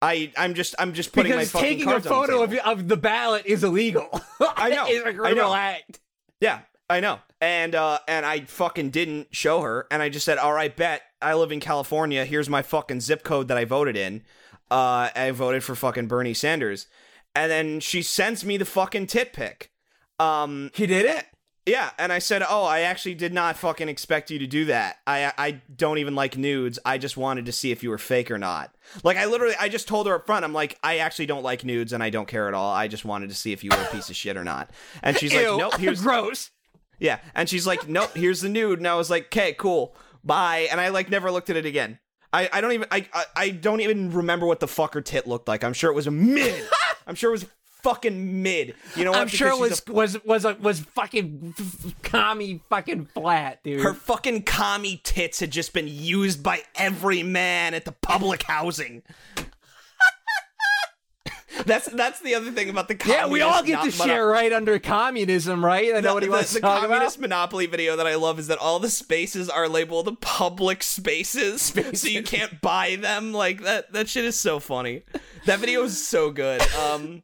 I I'm just I'm just putting because my fucking taking a cards on the photo of, of the ballot is illegal. I know, it's a I criminal know. act. Yeah, I know. And uh and I fucking didn't show her and I just said, "All right, bet. I live in California. Here's my fucking zip code that I voted in. Uh I voted for fucking Bernie Sanders." And then she sends me the fucking tit pic. Um He did it. yeah, and I said, "Oh, I actually did not fucking expect you to do that. I I don't even like nudes. I just wanted to see if you were fake or not." Like I literally I just told her up front, I'm like, "I actually don't like nudes and I don't care at all. I just wanted to see if you were a piece of shit or not." And she's like, "Nope, here's gross. yeah, and she's like, "Nope, here's the nude." And I was like, "Okay, cool, bye." And I like never looked at it again. I, I don't even I, I I don't even remember what the fuck her tit looked like. I'm sure it was a mid. I'm sure it was fucking mid. You know what? I'm sure it was she's was was a, was fucking commie fucking flat, dude. her fucking commie tits had just been used by every man at the public housing. that's that's the other thing about the yeah, we all get to share right under communism, right? I know The, what he the- wants the to talk communist about. monopoly video that I love is that all the spaces are labeled the public spaces, so you can't buy them. Like that. That shit is so funny. That video is so good. Um,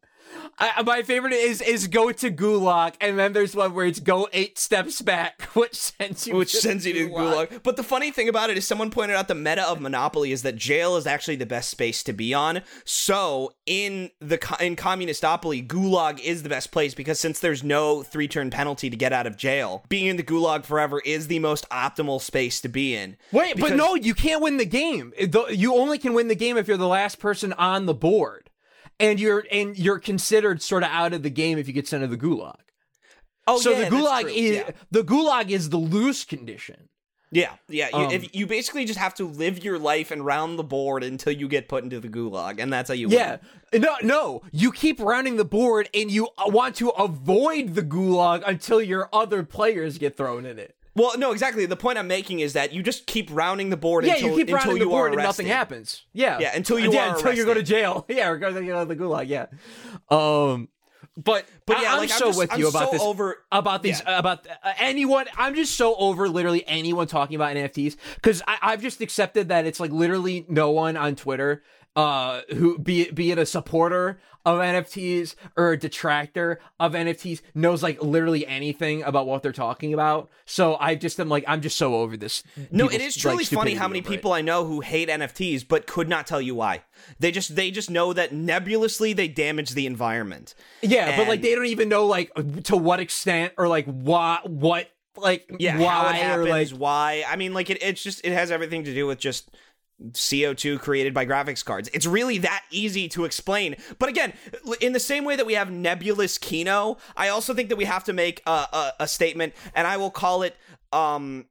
I, my favorite is is go to Gulag, and then there's one where it's go eight steps back, which sends you which to sends you to Gulag. But the funny thing about it is, someone pointed out the meta of Monopoly is that jail is actually the best space to be on. So in the in Communistopoly, Gulag is the best place because since there's no three turn penalty to get out of jail, being in the Gulag forever is the most optimal space to be in. Wait, but no, you can't win the game. You only can win the game if you're the last person on the board, and you're and you're considered sort of out of the game if you get sent to the gulag. Oh, so yeah, the gulag is Yeah. the gulag is the loose condition. Yeah, yeah. You, Um, if you basically just have to live your life and round the board until you get put into the gulag, and that's how you win. Yeah. win. No, no. You keep rounding the board and you uh, want to avoid the gulag until your other players get thrown in it. Well, no, exactly. The point I'm making is that you just keep rounding the board Yeah, until, you keep until rounding you the board and nothing happens. Yeah. Yeah, until you yeah, are until you go to jail. Yeah, or go to the gulag, yeah. Um but But yeah, I'm like, I'm so just- with I'm you about so this over- about these about uh, anyone i'm just so over literally anyone talking about nfts because i've just accepted that it's like literally no one on twitter uh who be it be it a supporter of nfts or a detractor of nfts knows like literally anything about what they're talking about so i just am like i'm just so over this No, it is truly like, funny how many over it. people I know who hate NFTs but could not tell you why. They just they just know that nebulously they damage the environment. Yeah, but like they don't even know like to what extent or like why what like Yeah, why happens, or like why. I mean, like it, it's just it has everything to do with just CO2 created by graphics cards. It's really that easy to explain. But again, in the same way that we have nebulous Kino, I also think that we have to make a, a, a statement, and I will call it um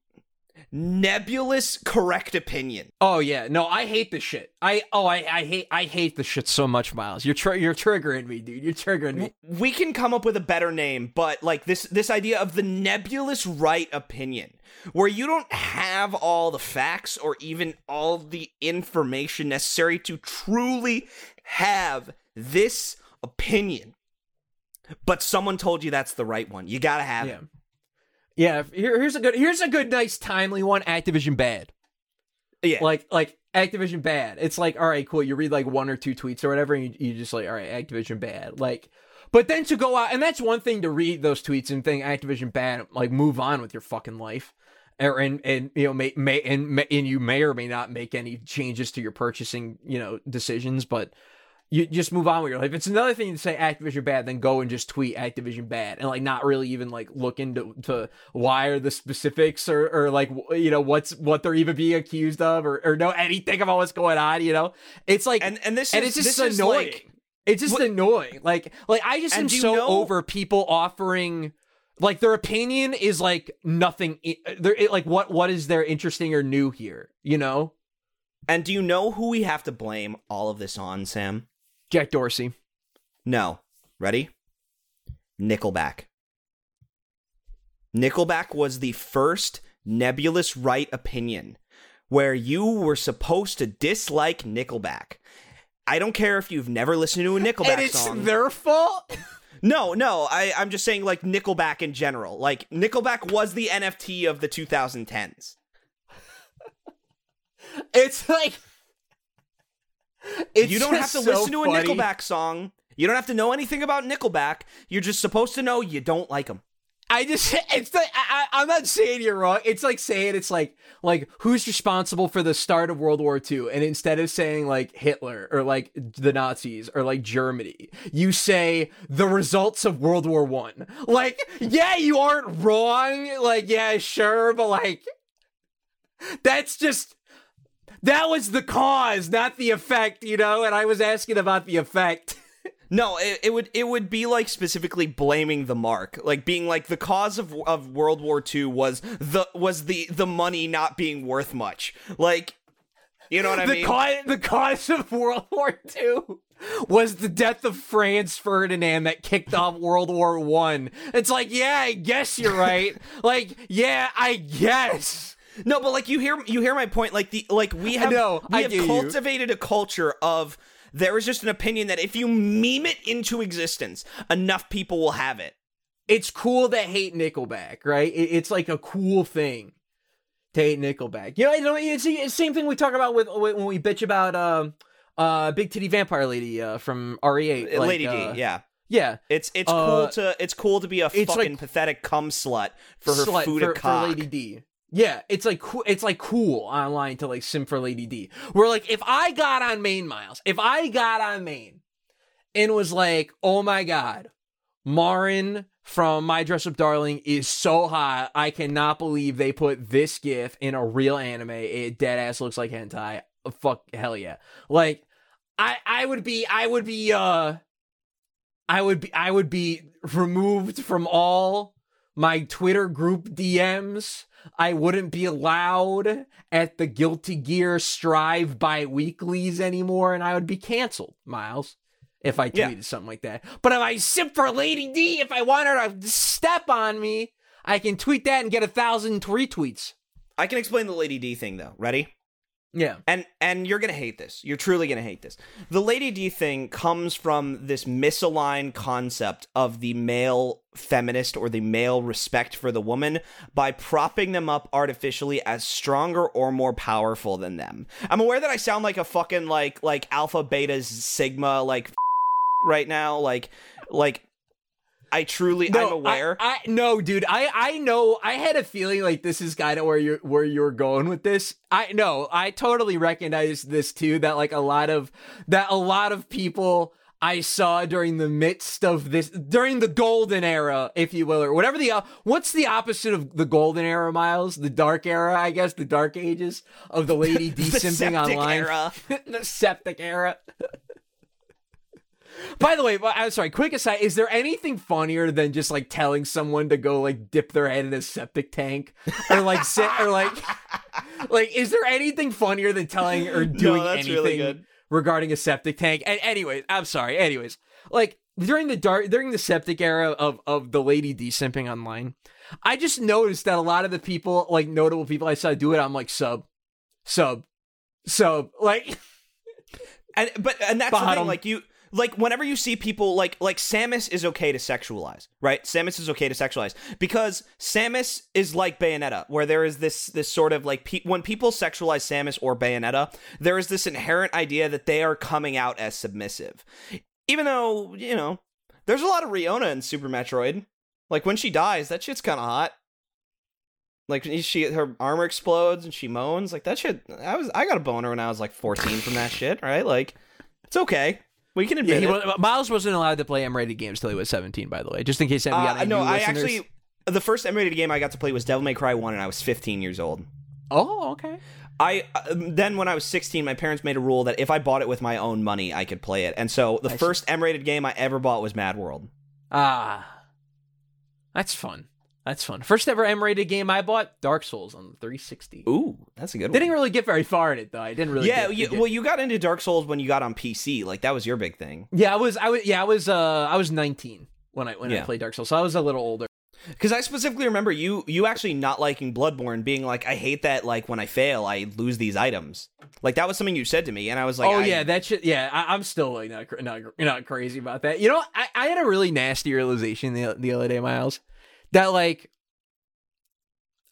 nebulous correct opinion. oh yeah no I hate this shit I oh I I hate I hate this shit so much Miles you're tr- you're triggering me dude you're triggering me we can come up with a better name, but like this this idea of the nebulous right opinion, where you don't have all the facts or even all the information necessary to truly have this opinion. But someone told you that's the right one. You gotta have yeah it. Yeah here, here's a good here's a good nice timely one Activision bad Yeah. like like Activision bad. It's like, all right, cool. You read like one or two tweets or whatever, and you, you just like, all right, Activision bad. Like, but then to go out, and that's one thing to read those tweets and think Activision bad. Like, move on with your fucking life, or and and you know, may may and may, and you may or may not make any changes to your purchasing, you know, decisions, but. You just move on with your life. It's another thing to say Activision bad, then go and just tweet Activision bad, and like not really even like look into to why are the specifics or or like you know what's what they're even being accused of or or know anything about what's going on. You know, it's like and and this and is it's just annoying. like it's just what- annoying. Like like I just And am so know- over people offering like their opinion is like nothing. it- like what what is there interesting or new here? You know, and do you know who we have to blame all of this on, Sam? Jack Dorsey. No. Ready? Nickelback. Nickelback was the first nebulous right opinion where you were supposed to dislike Nickelback. I don't care if you've never listened to a Nickelback and it's song. their fault. no, no, I, I'm just saying like Nickelback in general. Like Nickelback was the NFT of the 2010s. it's like It's you don't have to so listen to a. Nickelback song. You don't have to know anything about Nickelback. You're just supposed to know you don't like them. I just it's like I, I, I'm not saying you're wrong. It's like saying it's like like who's responsible for the start of World War II, and instead of saying like Hitler or like the Nazis or like Germany, you say the results of World War One. Like, yeah, you aren't wrong. Like, yeah, sure, but like that's just that was the cause, not the effect, you know. And I was asking about the effect. No, it, it would it would be like specifically blaming the mark, like being like the cause of of World War II was the was the the money not being worth much. Like, you know what I the mean? cause the cause of World War II was the death of Franz Ferdinand that kicked off World War One. It's like, yeah, I guess you're right. like, yeah, I guess. No, but like you hear you hear my point. Like the like we have know, we I have get you. cultivated a culture of there is just an opinion that if you meme it into existence, enough people will have it. It's cool to hate Nickelback, right? It- it's like a cool thing to hate Nickelback. You know, you know, it's the same thing we talk about with when we bitch about um uh big titty vampire lady uh from RE8, like, Lady uh, D, yeah. yeah. It's it's Uh, cool to it's cool to be a fucking like- pathetic cum slut for her slut food for, for Lady D. Yeah, it's like. It's like cool online to like sim for Lady D. Where like if I got on Main Miles, if I got on Main and was like, oh my god, Marin from My Dress Up Darling is so hot. I cannot believe they put this gif in a real anime. It dead ass looks like hentai. Fuck hell yeah. Like I I would be I would be uh I would be I would be removed from all my Twitter group DMs. I wouldn't be allowed at the Guilty Gear Strive bi weeklies anymore, and I would be canceled, Miles, if I Yeah. tweeted something like that. But if I sip for Lady D, if I want her to step on me, I can tweet that and get a thousand retweets. I can explain the Lady D thing though. Ready? Yeah. And and you're gonna hate this. You're truly gonna hate this. The Lady D thing comes from this misaligned concept of the male feminist or the male respect for the woman by propping them up artificially as stronger or more powerful than them. I'm aware that I sound like a fucking like like alpha beta sigma like right now. Like like I truly I'm aware. I, I no, dude. I I know. I had a feeling like this is kind of where you're where you're going with this. I know. I totally recognize this too. That like a lot of that a lot of people I saw during the midst of this during the golden era, if you will, or whatever the what's the opposite of the golden era, Miles? The dark era, I guess. The dark ages of the lady the desimping septic online. era. the septic era. By the way, I'm sorry. Quick aside: Is there anything funnier than just like telling someone to go like dip their head in a septic tank, or like sit, or like, like, is there anything funnier than telling or doing that's anything really regarding a septic tank? And anyways, I'm sorry. Anyways, like during the dark during the septic era of of the lady desimping online, I just noticed that a lot of the people, like notable people I saw do it, I'm like sub, sub, sub, like. And but and that's the thing, like you like whenever you see people like like Samus is okay to sexualize, right? Samus is okay to sexualize because Samus is like Bayonetta, where there is this this sort of like pe- when people sexualize Samus or Bayonetta, there is this inherent idea that they are coming out as submissive, even though you know there's a lot of Riona in Super Metroid. Like when she dies, that shit's kind of hot. Like she her armor explodes and she moans like that shit. I was I got a boner when I was like 14 from that shit, right? Like it's okay. We can Yeah, admit it. was, Miles wasn't allowed to play M-rated games till he was 17. By the way, just in case got Uh, any no, I listeners. actually the first M-rated game I got to play was Devil May Cry 1 and I was 15 years old. Oh, okay. I uh, then when I was 16, my parents made a rule that if I bought it with my own money, I could play it. And so the I see. first M-rated game I ever bought was Mad World. Ah, that's fun. That's fun. First ever M-rated game I bought, Dark Souls on the 360. Ooh, that's a good one. Didn't really get very far in it though. I didn't really. yeah, get, you, well, you got into Dark Souls when you got on PC. Like that was your big thing. yeah, I was, I was, yeah, I was, uh, I was 19 when I when I played Dark Souls, so I was a little older. Because I specifically remember you you actually not liking Bloodborne, being like, I hate that. Like when I fail, I lose these items. Like that was something you said to me, and I was like, oh I- yeah, that shit. Yeah, I, I'm still like not, not not crazy about that. You know, I, I had a really nasty realization the the other day, Miles, that like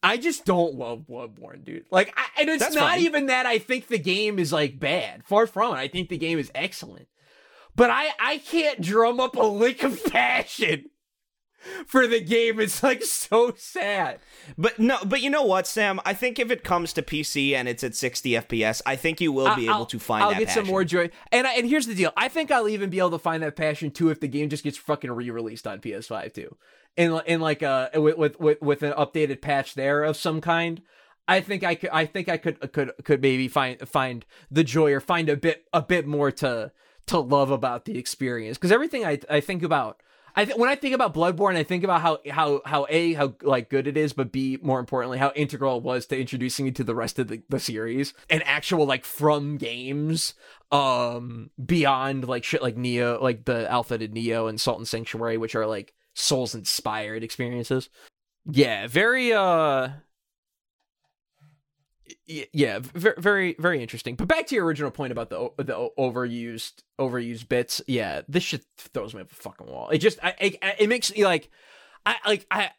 I just don't love Bloodborne, dude. Like, I, and it's That's not fine. even that I think the game is like bad. Far from it. I think the game is excellent. But I I can't drum up a lick of passion for the game. It's like so sad. But no, but you know what, Sam? I think if it comes to PC and it's at 60 FPS, I think you will be I'll- able to find I'll get some more joy. And I, and here's the deal. I think I'll even be able to find that passion too if the game just gets fucking re-released on PS5 too. In in like a with with with, an updated patch there of some kind. I think I could I think I could could could maybe find find the joy or find a bit a bit more to to love about the experience because everything I I think about I th- when I think about Bloodborne, I think about how how how a how like good it is, but b more importantly how integral it was to introducing you to the rest of the, the series and actual like from games um beyond like shit like Nioh, like the Alpha to Nioh and Salt and Sanctuary, which are like Souls inspired experiences. Yeah, very uh yeah, very very very interesting. But back to your original point about the the overused overused bits. Yeah, this shit throws me up a fucking wall. It just I, it, it makes me like I like I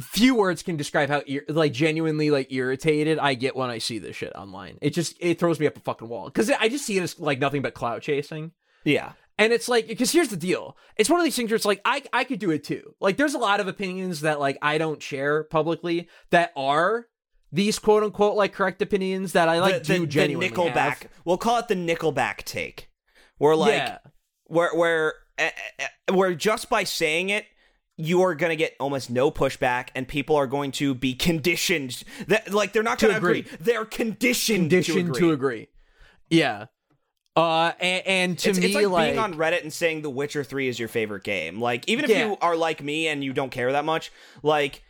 few words can describe how like genuinely like irritated I get when I see this shit online. It just it throws me up a fucking wall because I just see it as like nothing but cloud chasing. Yeah. And it's like, because here's the deal. It's one of these things where it's like, I, I could do it too. Like, there's a lot of opinions that, like, I don't share publicly that are these quote unquote, like, correct opinions that I, like, the, the, do the genuinely Nickelback. have. We'll call it the Nickelback take. Where like yeah. where where uh, uh, where just by saying it you are going to get almost no pushback and people are going to be conditioned that like they're not going to agree. agree. they're conditioned, Conditioned to to agree. agree. Yeah. Uh, and, and to it's, me, it's like, like, being on Reddit and saying The Witcher 3 is your favorite game. Like, even if Yeah. you are like me and you don't care that much, like,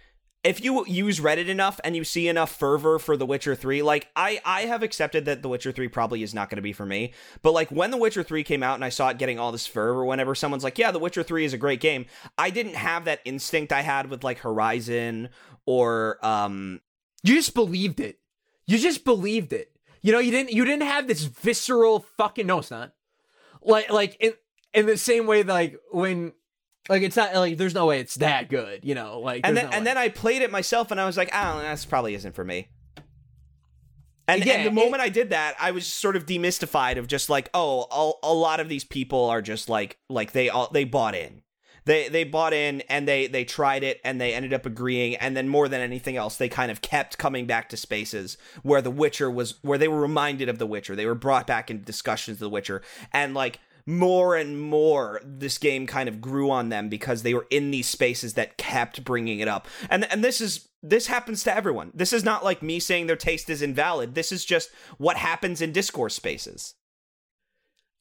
if you use Reddit enough and you see enough fervor for The Witcher 3, like, I, I have accepted that The Witcher 3 probably is not going to be for me. But, like, when The Witcher 3 came out and I saw it getting all this fervor, whenever someone's like, yeah, The Witcher 3 is a great game, I didn't have that instinct I had with, like, Horizon or, um, you just believed it. You just believed it. You know, you didn't, you didn't have this visceral fucking, no, it's not. Like, like, in, in the same way, like, when, like, it's not, like, there's no way it's that good, you know, like, and then no and way. then I played it myself, and I was like, "Ah, that's probably isn't for me." And, Yeah, and the it- moment I did that, I was sort of demystified of just like, oh, a, a lot of these people are just like like they all they bought in. They they bought in and they they tried it and they ended up agreeing and then more than anything else they kind of kept coming back to spaces where the Witcher was where they were reminded of the Witcher. They were brought back into discussions of the Witcher and like more and more this game kind of grew on them because they were in these spaces that kept bringing it up. And and this is this happens to everyone. This is not like me saying their taste is invalid. This is just what happens in discourse spaces.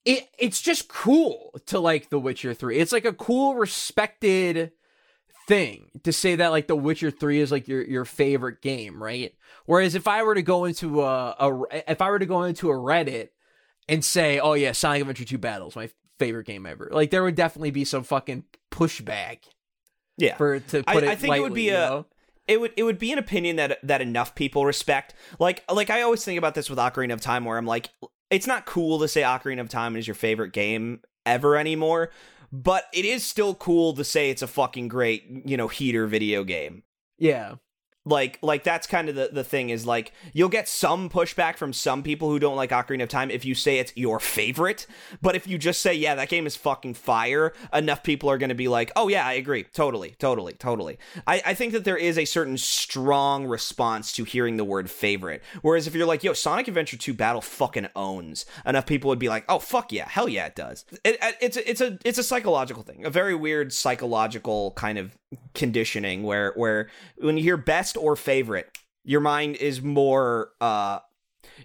It it's just cool to like The Witcher 3. It's like a cool respected thing to say that like The Witcher 3 is like your your favorite game, right? Whereas if I were to go into a, a if I were to go into a Reddit and say, "Oh yeah, Sonic Adventure 2 Battles, my favorite game ever." Like there would definitely be some fucking pushback Yeah. for to I- put it I think it would be a- know? it would it would be an opinion that that enough people respect. Like like I always think about this with Ocarina of Time where I'm like it's not cool to say Ocarina of Time is your favorite game ever anymore, but it is still cool to say it's a fucking great, you know, heater video game. Yeah. Like like that's kind of the the thing is like you'll get some pushback from some people who don't like Ocarina of Time if you say it's your favorite, but if you just say yeah, that game is fucking fire, enough people are going to be like, "Oh yeah, I agree. Totally, totally, totally." I I think that there is a certain strong response to hearing the word favorite. Whereas if you're like, "Yo, Sonic Adventure 2 Battle fucking owns." Enough people would be like, "Oh fuck yeah, hell yeah, it does." It, it's a, it's a it's a psychological thing. A very weird psychological kind of conditioning where where when you hear best or favorite, your mind is more uh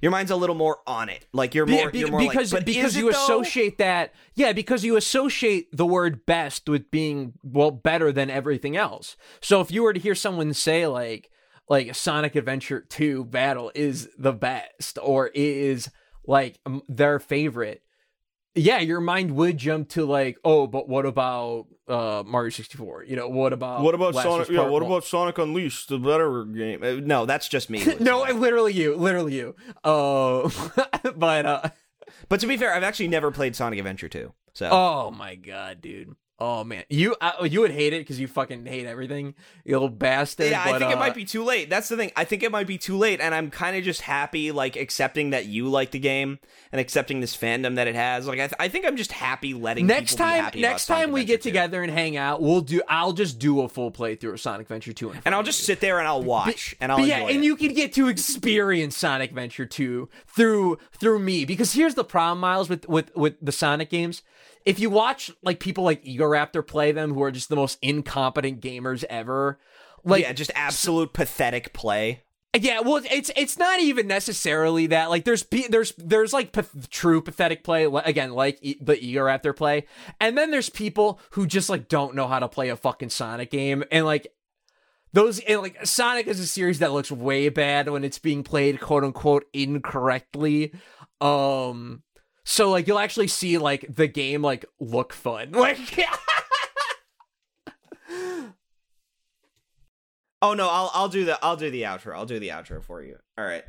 your mind's a little more on it. Like you're more be- you're more because like, because you associate that yeah because you associate the word best with being well better than everything else so if you were to hear someone say like like sonic adventure 2 battle is the best or is like their favorite yeah your mind would jump to like oh but what about uh mario 64 you know what about What about Last Sonic? Yeah, what One? about Sonic Unleashed, the better game? Uh, no, that's just me. no literally you literally you uh but uh but to be fair, I've actually never played Sonic Adventure 2. So Oh my god, dude. Oh man, you uh, you would hate it because you fucking hate everything, you little bastard. Yeah, I think uh, it might be too late. That's the thing. I think it might be too late, and I'm kind of just happy, like accepting that you like the game and accepting this fandom that it has. Like, I, th- I think I'm just happy letting Next time, next time we get 2. together and hang out, we'll do. I'll just do a full playthrough of Sonic Adventure Two, and I'll just sit there and I'll watch and I'll But yeah, and it. you can get to experience Sonic Adventure 2 through through me. Because here's the problem, Miles, with with with the Sonic games. If you watch like people like Egoraptor play them, who are just the most incompetent gamers ever, like yeah, just absolute pathetic play. yeah, well, it's it's not even necessarily that. Like, there's there's there's like path- true pathetic play again, like e- the Egoraptor play, and then there's people who just like don't know how to play a fucking Sonic game, and like those and like Sonic is a series that looks way bad when it's being played quote unquote incorrectly. Um, so like you'll actually see like the game like look fun, like. Oh no, I'll I'll do the I'll do the outro. I'll do the outro for you. All right.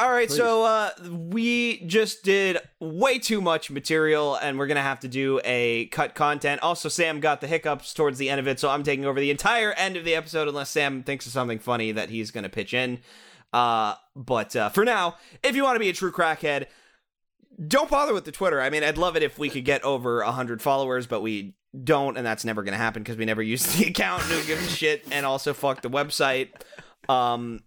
All right, so uh we just did way too much material and we're going to have to do a cut content. Also Sam got the hiccups towards the end of it, so I'm taking over the entire end of the episode unless Sam thinks of something funny that he's going to pitch in. Uh but uh for now, if you want to be a true crackhead, don't bother with the Twitter. I mean, I'd love it if we could get over 100 followers, but we don't, and that's never going to happen because we never use the account. Who gives a shit? And also, fuck the website. Um,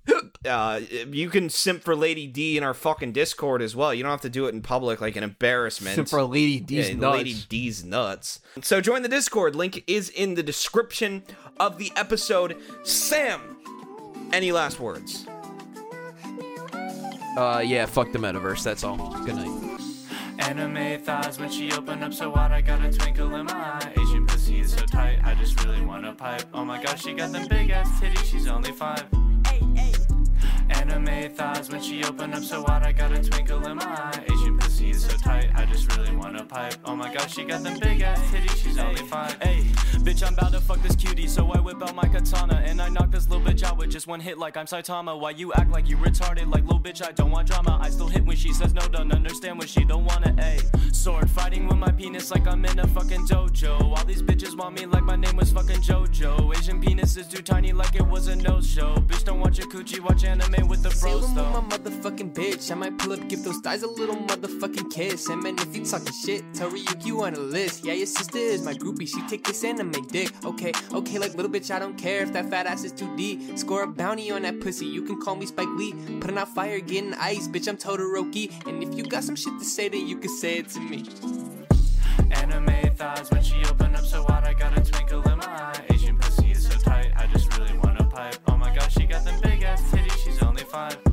uh, you can simp for Lady D in our fucking Discord as well. You don't have to do it in public like an embarrassment. Except for Lady D's Yeah, nuts. Lady D's nuts. So join the Discord. Link is in the description of the episode. Sam, any last words? Uh, yeah, fuck the metaverse. That's all. Good night. Anime thighs when she open up so wide, I got a twinkle in my eye. Asian pussy is so tight, I just really wanna pipe. Oh my gosh, she got them big ass titties, she's only five. Anime thighs when she open up so wide, I got a twinkle in my eye. Asian pussy is so tight, I just really wanna pipe. Oh my gosh, she got them big ass titties, she's only five. Hey, bitch, I'm about to fuck this cutie, so I whip out my katana and I knock this little bitch out with just one hit, like I'm Saitama. Why you act like you retarded, like little bitch? I don't want drama. I still hit when she says no, don't understand when she don't wanna. A sword fighting with my penis like I'm in a fucking dojo. All these bitches want me like my name was fucking JoJo. Asian penis is too tiny, like it was a no show. Bitch, don't watch your coochie, watch anime with the bros Salem with my motherfucking bitch. I might pull up, give those thighs a little motherfucking kiss. And man, if you talking shit, tell you on a list. Yeah, your sister is my groupie. She take this anime dick. Okay, okay, like little bitch, I don't care if that fat ass is too deep. Score a bounty on that pussy. You can call me Spike Lee. Putting out fire, getting ice, bitch. I'm Todoroki. And if you got some shit to say, then you can say it to me. Anime thighs when she open up so wide, I got 25.